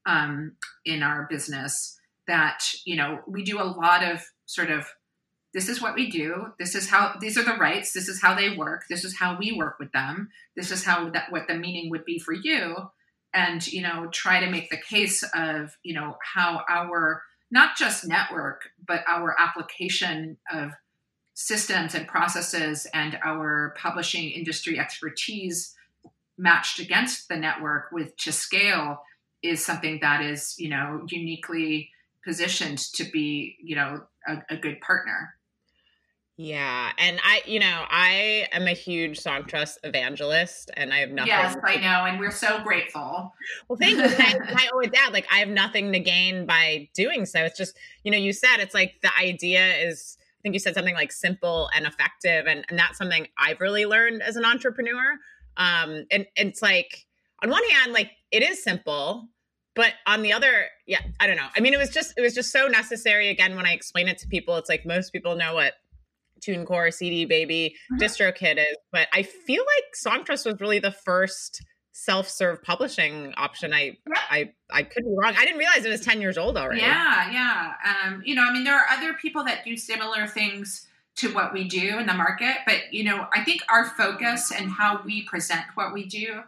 um, in our business that you know we do a lot of sort of this is what we do this is how these are the rights this is how they work this is how we work with them this is how that what the meaning would be for you and you know try to make the case of you know how our not just network but our application of systems and processes and our publishing industry expertise matched against the network with to scale is something that is you know uniquely positioned to be you know a, a good partner yeah, and I, you know, I am a huge Songtrust evangelist, and I have nothing. Yes, I know, and we're so grateful. Well, thank you. I, I owe it that. Like, I have nothing to gain by doing so. It's just, you know, you said it's like the idea is. I think you said something like simple and effective, and, and that's something I've really learned as an entrepreneur. Um, and, and it's like on one hand, like it is simple, but on the other, yeah, I don't know. I mean, it was just it was just so necessary. Again, when I explain it to people, it's like most people know what TuneCore, CD Baby, mm-hmm. DistroKid is. But I feel like Songtrust was really the first self-serve publishing option. I. I I could be wrong. I didn't realize it was 10 years old already. Yeah, yeah. Um, you know, I mean there are other people that do similar things to what we do in the market, but you know, I think our focus and how we present what we do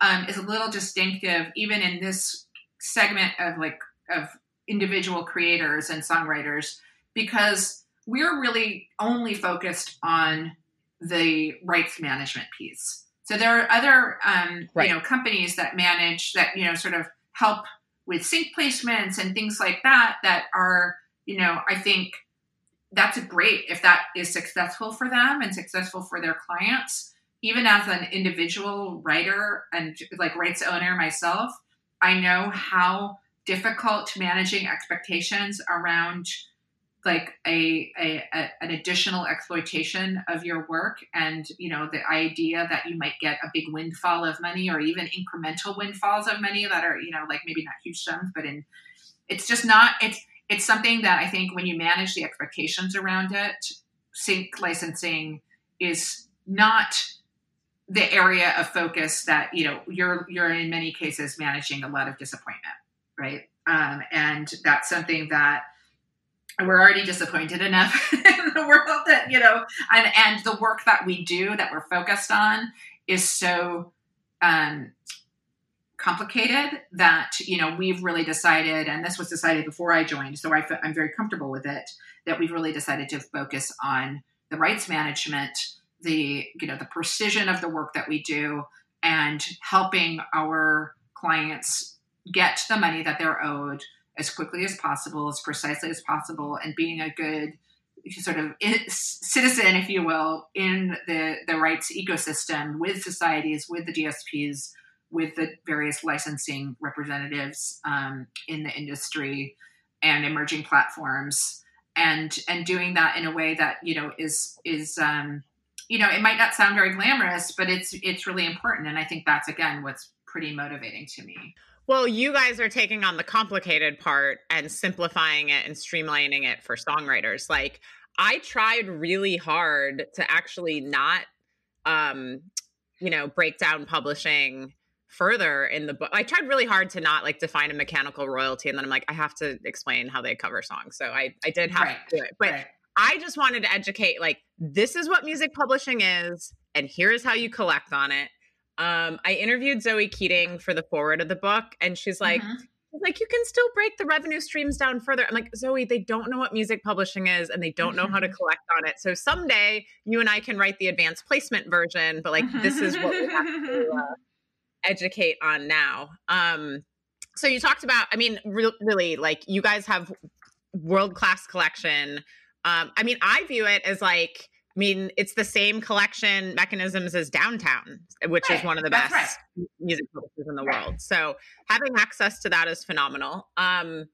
um, is a little distinctive even in this segment of like of individual creators and songwriters because we're really only focused on the rights management piece. So there are other, um, right. you know, companies that manage that, you know, sort of help with sync placements and things like that. That are, you know, I think that's great if that is successful for them and successful for their clients. Even as an individual writer and like rights owner myself, I know how difficult managing expectations around like a, a, a, an additional exploitation of your work and you know the idea that you might get a big windfall of money or even incremental windfalls of money that are you know like maybe not huge sums but in it's just not it's it's something that i think when you manage the expectations around it sync licensing is not the area of focus that you know you're you're in many cases managing a lot of disappointment right? Um, and that's something that we're already disappointed enough in the world that you know and and the work that we do that we're focused on is so um, complicated that you know we've really decided and this was decided before i joined so I, i'm very comfortable with it that we've really decided to focus on the rights management the you know the precision of the work that we do and helping our clients get the money that they're owed as quickly as possible, as precisely as possible, and being a good sort of citizen, if you will, in the, the rights ecosystem with societies, with the DSPs, with the various licensing representatives um, in the industry and emerging platforms, and and doing that in a way that you know is is um, you know it might not sound very glamorous, but it's it's really important, and I think that's again what's pretty motivating to me. Well, you guys are taking on the complicated part and simplifying it and streamlining it for songwriters. Like I tried really hard to actually not um you know, break down publishing further in the book. I tried really hard to not like define a mechanical royalty, and then I'm like, I have to explain how they cover songs. So I I did have Right, to do it, but right. I just wanted to educate. Like, this is what music publishing is, and here's how you collect on it. Um, I interviewed Zoe Keating for the foreword of the book, and she's like, she's like, you can still break the revenue streams down further. I'm like, Zoe, they don't know what music publishing is, and they don't know how to collect on it. So someday you and I can write the advanced placement version, but like, this is what we have to uh, educate on now. Um, so you talked about, I mean, re- really, like you guys have world class collection. Um, I mean, I view it as like, mean, it's the same collection mechanisms as Downtown, which is one of the that's best music publishers in the Right. world. So having access to that is phenomenal. Um,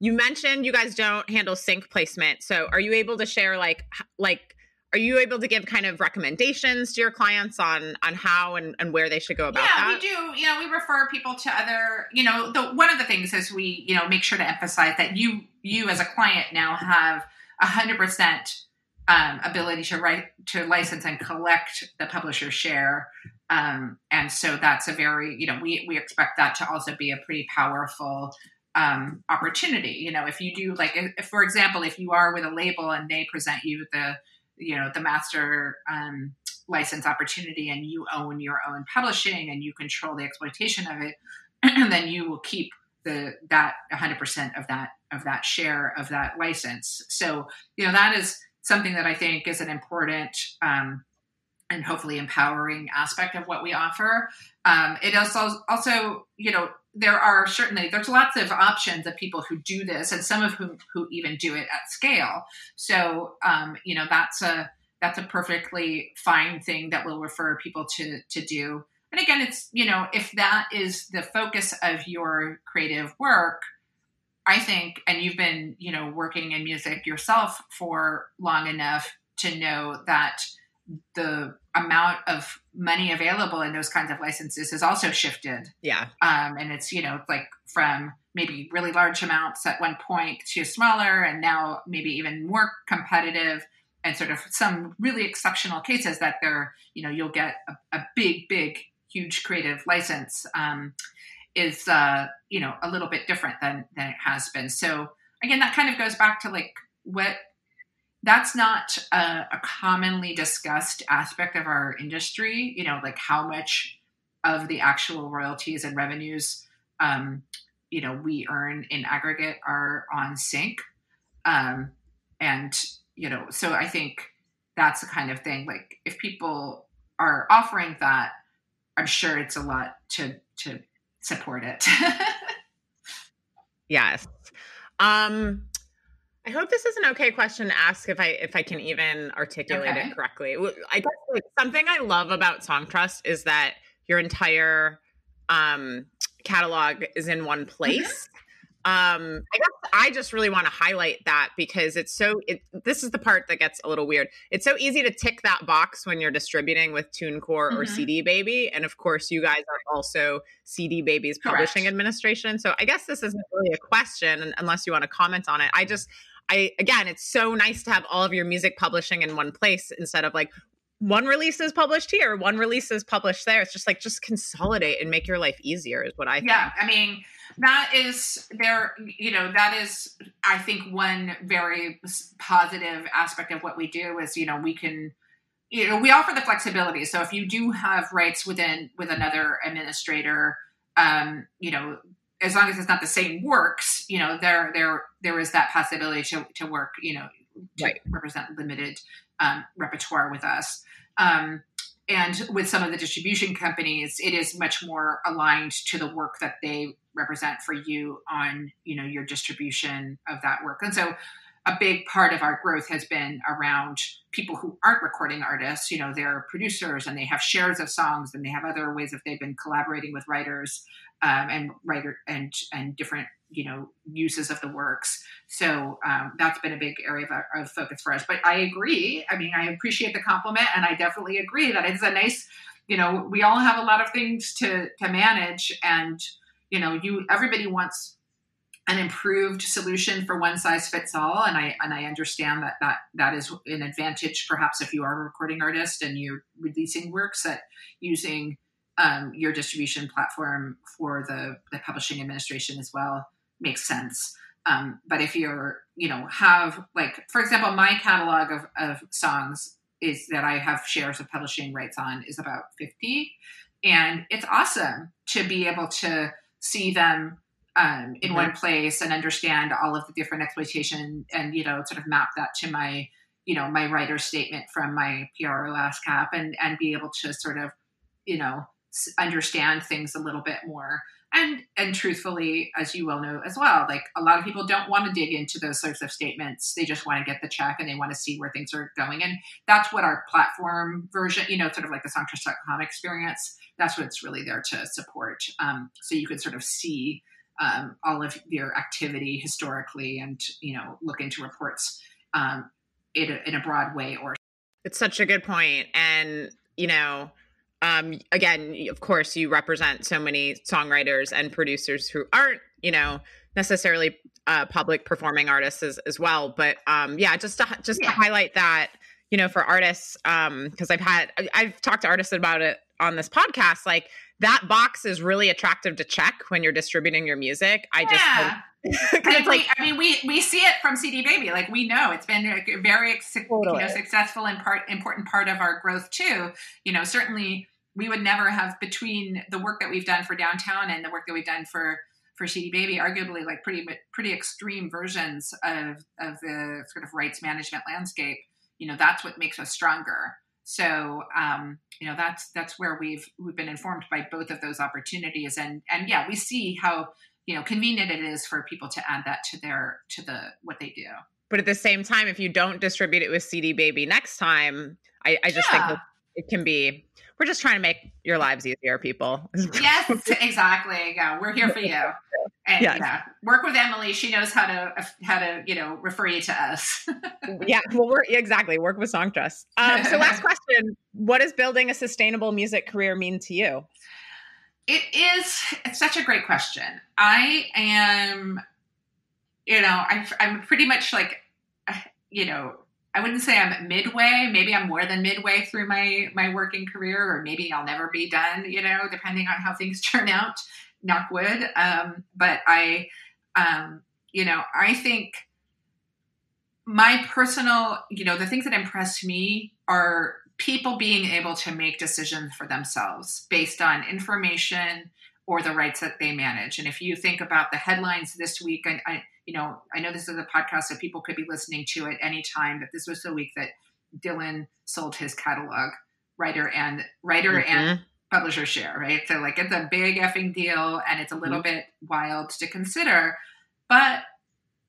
you mentioned you guys don't handle sync placement. So are you able to share like like are you able to give kind of recommendations to your clients on on how and, and where they should go about yeah, that? we do. You know, we refer people to other. You know, the one of the things is we, you know, make sure to emphasize that you, you as a client now have a hundred percent um, ability to write, to license and collect the publisher share. Um, and so that's a very, you know, we we expect that to also be a pretty powerful um, opportunity. You know, if you do like, if, for example, if you are with a label and they present you the, you know, the master um, license opportunity and you own your own publishing and you control the exploitation of it, then you will keep the that 100% of that of that share of that license. So you know that is something that I think is an important um, and hopefully empowering aspect of what we offer. Um, it also also you know there are certainly there's lots of options of people who do this and some of whom who even do it at scale. So um, you know that's a that's a perfectly fine thing that we'll refer people to to do. And again, it's you know if that is the focus of your creative work, I think, and you've been you know working in music yourself for long enough to know that the amount of money available in those kinds of licenses has also shifted yeah. um, and it's you know like from maybe really large amounts at one point to smaller and now maybe even more competitive and sort of some really exceptional cases that they're you know you'll get a, a big big huge creative license um, is uh, you know a little bit different than than it has been. So again that kind of goes back to like what that's not a, a commonly discussed aspect of our industry you know like how much of the actual royalties and revenues um, you know we earn in aggregate are on sync. Um, and you know so i think that's the kind of thing like if people are offering that i'm sure it's a lot to to support it Yes. Um I hope this is an okay question to ask if I if I can even articulate Okay. it correctly. I guess like, something I love about Songtrust is that your entire um catalog is in one place. Um I guess I just really want to highlight that because it's so it, this is the part that gets a little weird. It's so easy to tick that box when you're distributing with TuneCore or Mhm. CD Baby and of course you guys are also CD Baby's Correct. publishing administration. So I guess this isn't really a question unless you want to comment on it. I just I again, it's so nice to have all of your music publishing in one place instead of like one release is published here, one release is published there. It's just like just consolidate and make your life easier is what I think. yeah i mean that is there you know that is i think one very positive aspect of what we do is you know we can you know we offer the flexibility so if you do have rights within with another administrator um you know as long as it's not the same works you know there there there is that possibility to to work you know to Right. represent limited um, repertoire with us um and with some of the distribution companies it is much more aligned to the work that they represent for you on you know your distribution of that work. And so a big part of our growth has been around people who aren't recording artists. You know they're producers and they have shares of songs and they have other ways that they've been collaborating with writers um, and writer and and different you know uses of the works. So um, that's been a big area of, of focus for us. But i agree. I mean i appreciate the compliment and i definitely agree that it's a nice you know we all have a lot of things to to manage and you know you everybody wants an improved solution for one size fits all and i and i understand that that that is an advantage perhaps if you are a recording artist and you're releasing works that using um, your distribution platform for the the publishing administration as well makes sense. Um, but if you're you know have like for example my catalog of, of songs is that i have shares of publishing rights on is about 50 and it's awesome to be able to see them um, in mm-hmm. one place and understand all of the different exploitation and you know sort of map that to my you know my writer's statement from my PR PRO ASCAP and and be able to sort of you know understand things a little bit more and and truthfully as you well know as well like a lot of people don't want to dig into those sorts of statements. They just want to get the check and they want to see where things are going. And that's what our platform version you know sort of like the songtrust.com experience that's what it's really there to support. Um, so you can sort of see um, all of your activity historically and you know look into reports um, in, a, in a broad way or it's such a good point. And you know um, again of course you represent so many songwriters and producers who aren't you know necessarily uh, public performing artists as, as well but um, yeah just to just yeah. to highlight that you know for artists um because i've had i've talked to artists about it on this podcast like that box is really attractive to check when you're distributing your music. I yeah. just I, like, I mean, we we see it from CD Baby. Like we know it's been a very totally. you know, successful and part important part of our growth too. You know, certainly we would never have between the work that we've done for downtown and the work that we've done for for CD Baby, arguably like pretty pretty extreme versions of of the sort of rights management landscape. You know, that's what makes us stronger. So um, you know that's that's where we've we've been informed by both of those opportunities, and and yeah, we see how you know convenient it is for people to add that to their to the what they do. But at the same time, if you don't distribute it with CD Baby next time, I, I just yeah. think it can be we're just trying to make your lives easier, people. yes, exactly. Yeah, we're here for you. And yes. yeah, work with Emily. She knows how to how to you know refer you to us. yeah, well, we're exactly work with Songtrust. Um, so, last question: What does building a sustainable music career mean to you? It is. It's such a great question. I am, you know, I'm, I'm pretty much like, you know, I wouldn't say I'm midway. Maybe I'm more than midway through my my working career, or maybe I'll never be done. You know, depending on how things turn out. Knock wood. Um, but I, um, you know, I think my personal, you know, the things that impress me are people being able to make decisions for themselves based on information or the rights that they manage. And if you think about the headlines this week, I, I you know, I know this is a podcast, so people could be listening to it anytime, but this was the week that Dylan sold his catalog, writer and writer mm-hmm. and publisher share, right? So like it's a big effing deal and it's a little mm-hmm. bit wild to consider. But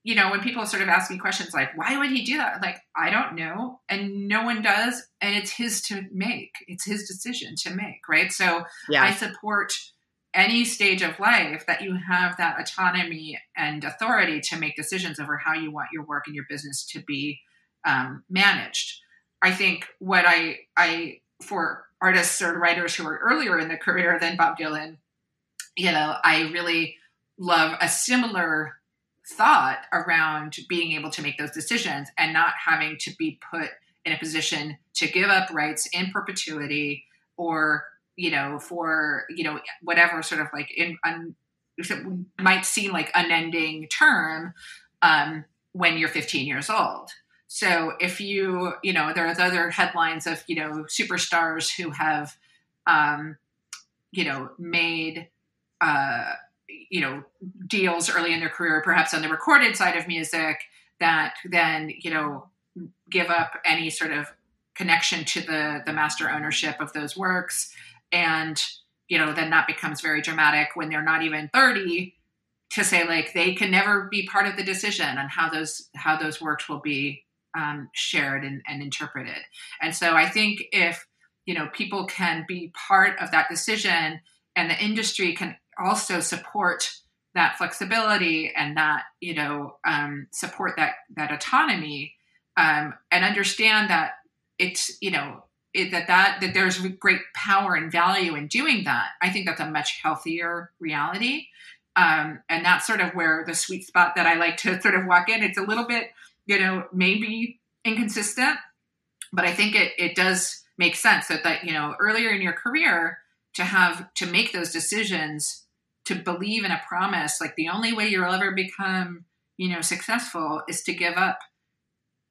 you know, when people sort of ask me questions like, why would he do that? Like, I don't know. And no one does. And it's his to make. It's his decision to make, right? So yeah. I support any stage of life that you have that autonomy and authority to make decisions over how you want your work and your business to be um, managed. I think what I I for artists or writers who are earlier in the career than Bob Dylan, you know, I really love a similar thought around being able to make those decisions and not having to be put in a position to give up rights in perpetuity or you know, for, you know, whatever sort of like in, un, might seem like unending term um, when you're 15 years old. So if you, you know, there are other headlines of, you know, superstars who have, um, you know, made, uh, you know, deals early in their career, perhaps on the recorded side of music, that then, you know, give up any sort of connection to the the master ownership of those works and you know then that becomes very dramatic when they're not even 30 to say like they can never be part of the decision on how those how those works will be um, shared and, and interpreted. And so i think if you know people can be part of that decision and the industry can also support that flexibility and that you know um, support that that autonomy um, and understand that it's you know it, that that that there's great power and value in doing that. I think that's a much healthier reality Um, and that's sort of where the sweet spot that I like to sort of walk in. It's a little bit, you know, maybe inconsistent, but I think it it does make sense that that you know earlier in your career to have to make those decisions to believe in a promise like the only way you'll ever become you know successful is to give up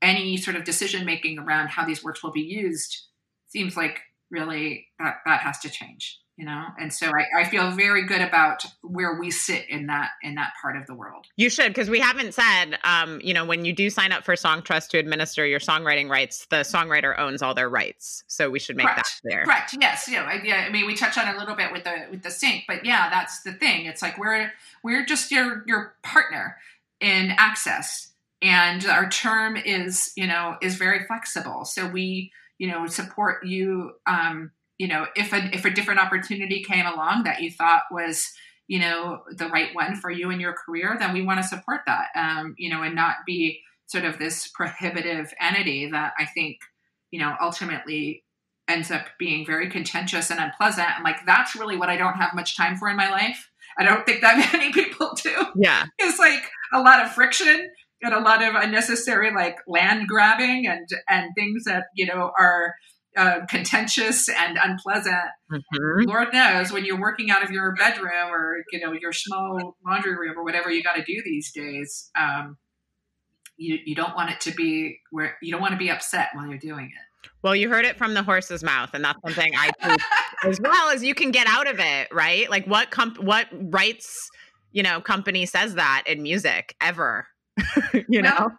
any sort of decision making around how these works will be used seems like really that that has to change you know? And so I, I, feel very good about where we sit in that in that part of the world. You should because we haven't said um, you know when you do sign up for songtrust to administer your songwriting rights the songwriter owns all their rights. So we should make correct. that clear. Correct. Yes yeah, I, yeah i mean we touch on a little bit with the with the sync but yeah that's the thing. It's like we're we're just your your partner in access and our term is you know is very flexible. So we you know support you um you know if a if a different opportunity came along that you thought was you know the right one for you in your career then we want to support that um, you know and not be sort of this prohibitive entity that i think you know ultimately ends up being very contentious and unpleasant. And like that's really what i don't have much time for in my life. I don't think that many people do. Yeah. It's like a lot of friction and a lot of unnecessary like land grabbing and and things that you know are uh, contentious and unpleasant. Mm-hmm. Lord knows when you're working out of your bedroom or you know your small laundry room or whatever you got to do these days. Um, you you don't want it to be where you don't want to be upset while you're doing it. Well, you heard it from the horse's mouth, and that's something I think as well as you can get out of it, right? Like what comp- what rights you know company says that in music ever, you well, know?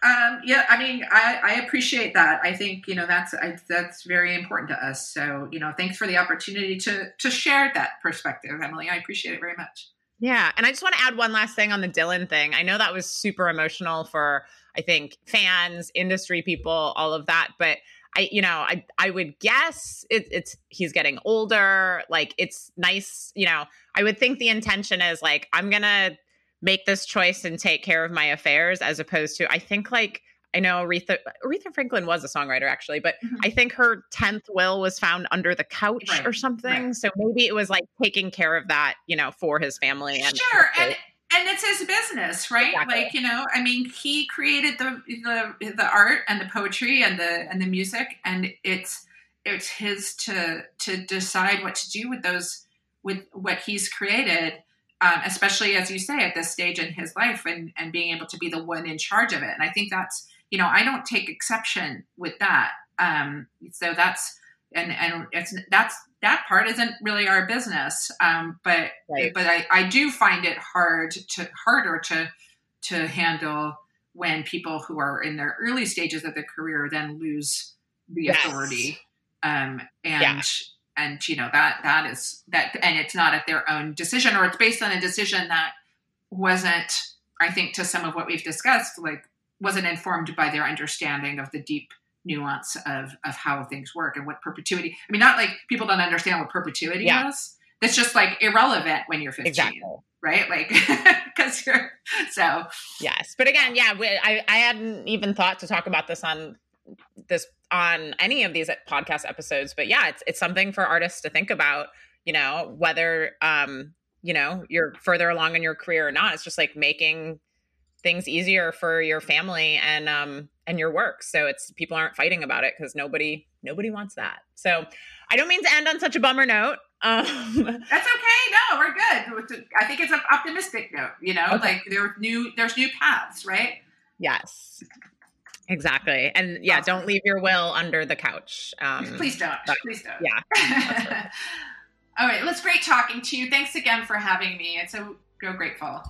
Um, yeah, I mean, I, I appreciate that. I think you know that's I, that's very important to us. So you know, thanks for the opportunity to to share that perspective, Emily. I appreciate it very much. Yeah, and I just want to add one last thing on the Dylan thing. I know that was super emotional for I think fans, industry people, all of that, but I, you know, I I would guess it, it's he's getting older. Like it's nice, you know. I would think the intention is like I'm gonna make this choice and take care of my affairs as opposed to I think like I know Aretha Aretha Franklin was a songwriter actually, but mm-hmm. I think her 10th will was found under the couch right. or something. Right. So maybe it was like taking care of that, you know, for his family and Sure. And and it's his business, right? Exactly. Like, you know, I mean, he created the the the art and the poetry and the and the music and it's it's his to to decide what to do with those with what he's created um, especially as you say at this stage in his life and, and being able to be the one in charge of it. And i think that's you know i don't take exception with that. Um, so that's and and it's that's that part isn't really our business. Um, but right. but I, I do find it hard to harder to to handle when people who are in their early stages of their career then lose the yes. authority. Um, and yeah and you know that that is that and it's not at their own decision or it's based on a decision that wasn't i think to some of what we've discussed like wasn't informed by their understanding of the deep nuance of of how things work and what perpetuity i mean not like people don't understand what perpetuity yeah. is that's just like irrelevant when you're 15 exactly. right like because you're so yes but again yeah we, i i hadn't even thought to talk about this on this on any of these podcast episodes but yeah it's it's something for artists to think about you know whether um you know you're further along in your career or not. It's just like making things easier for your family and um and your work. So it's people aren't fighting about it because nobody nobody wants that. So i don't mean to end on such a bummer note. Um that's okay. No we're good. I think it's an optimistic note you know okay. like there's new there's new paths right? Yes Exactly. And yeah, awesome. don't leave your will under the couch. Um, Please don't. But, Please don't. Yeah. All right. It was great talking to you. Thanks again for having me. It's so, so grateful.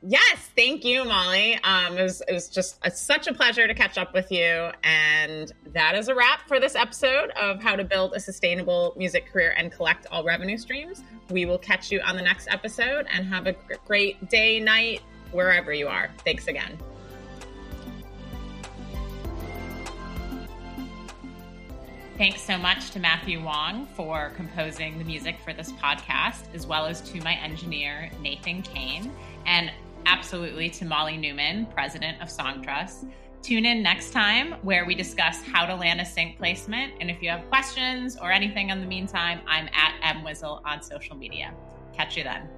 Yes, thank you, Molly. Um, it was it was just a, such a pleasure to catch up with you, and that is a wrap for this episode of How to Build a Sustainable Music Career and Collect All Revenue Streams. We will catch you on the next episode, and have a great day, night, wherever you are. Thanks again. Thanks so much to Matthew Wong for composing the music for this podcast, as well as to my engineer, Nathan Kane, and absolutely to Molly Neuman, president of Songtrust. Tune in next time where we discuss how to land a sync placement. And if you have questions or anything in the meantime, I'm at MWizzle on social media. Catch you then.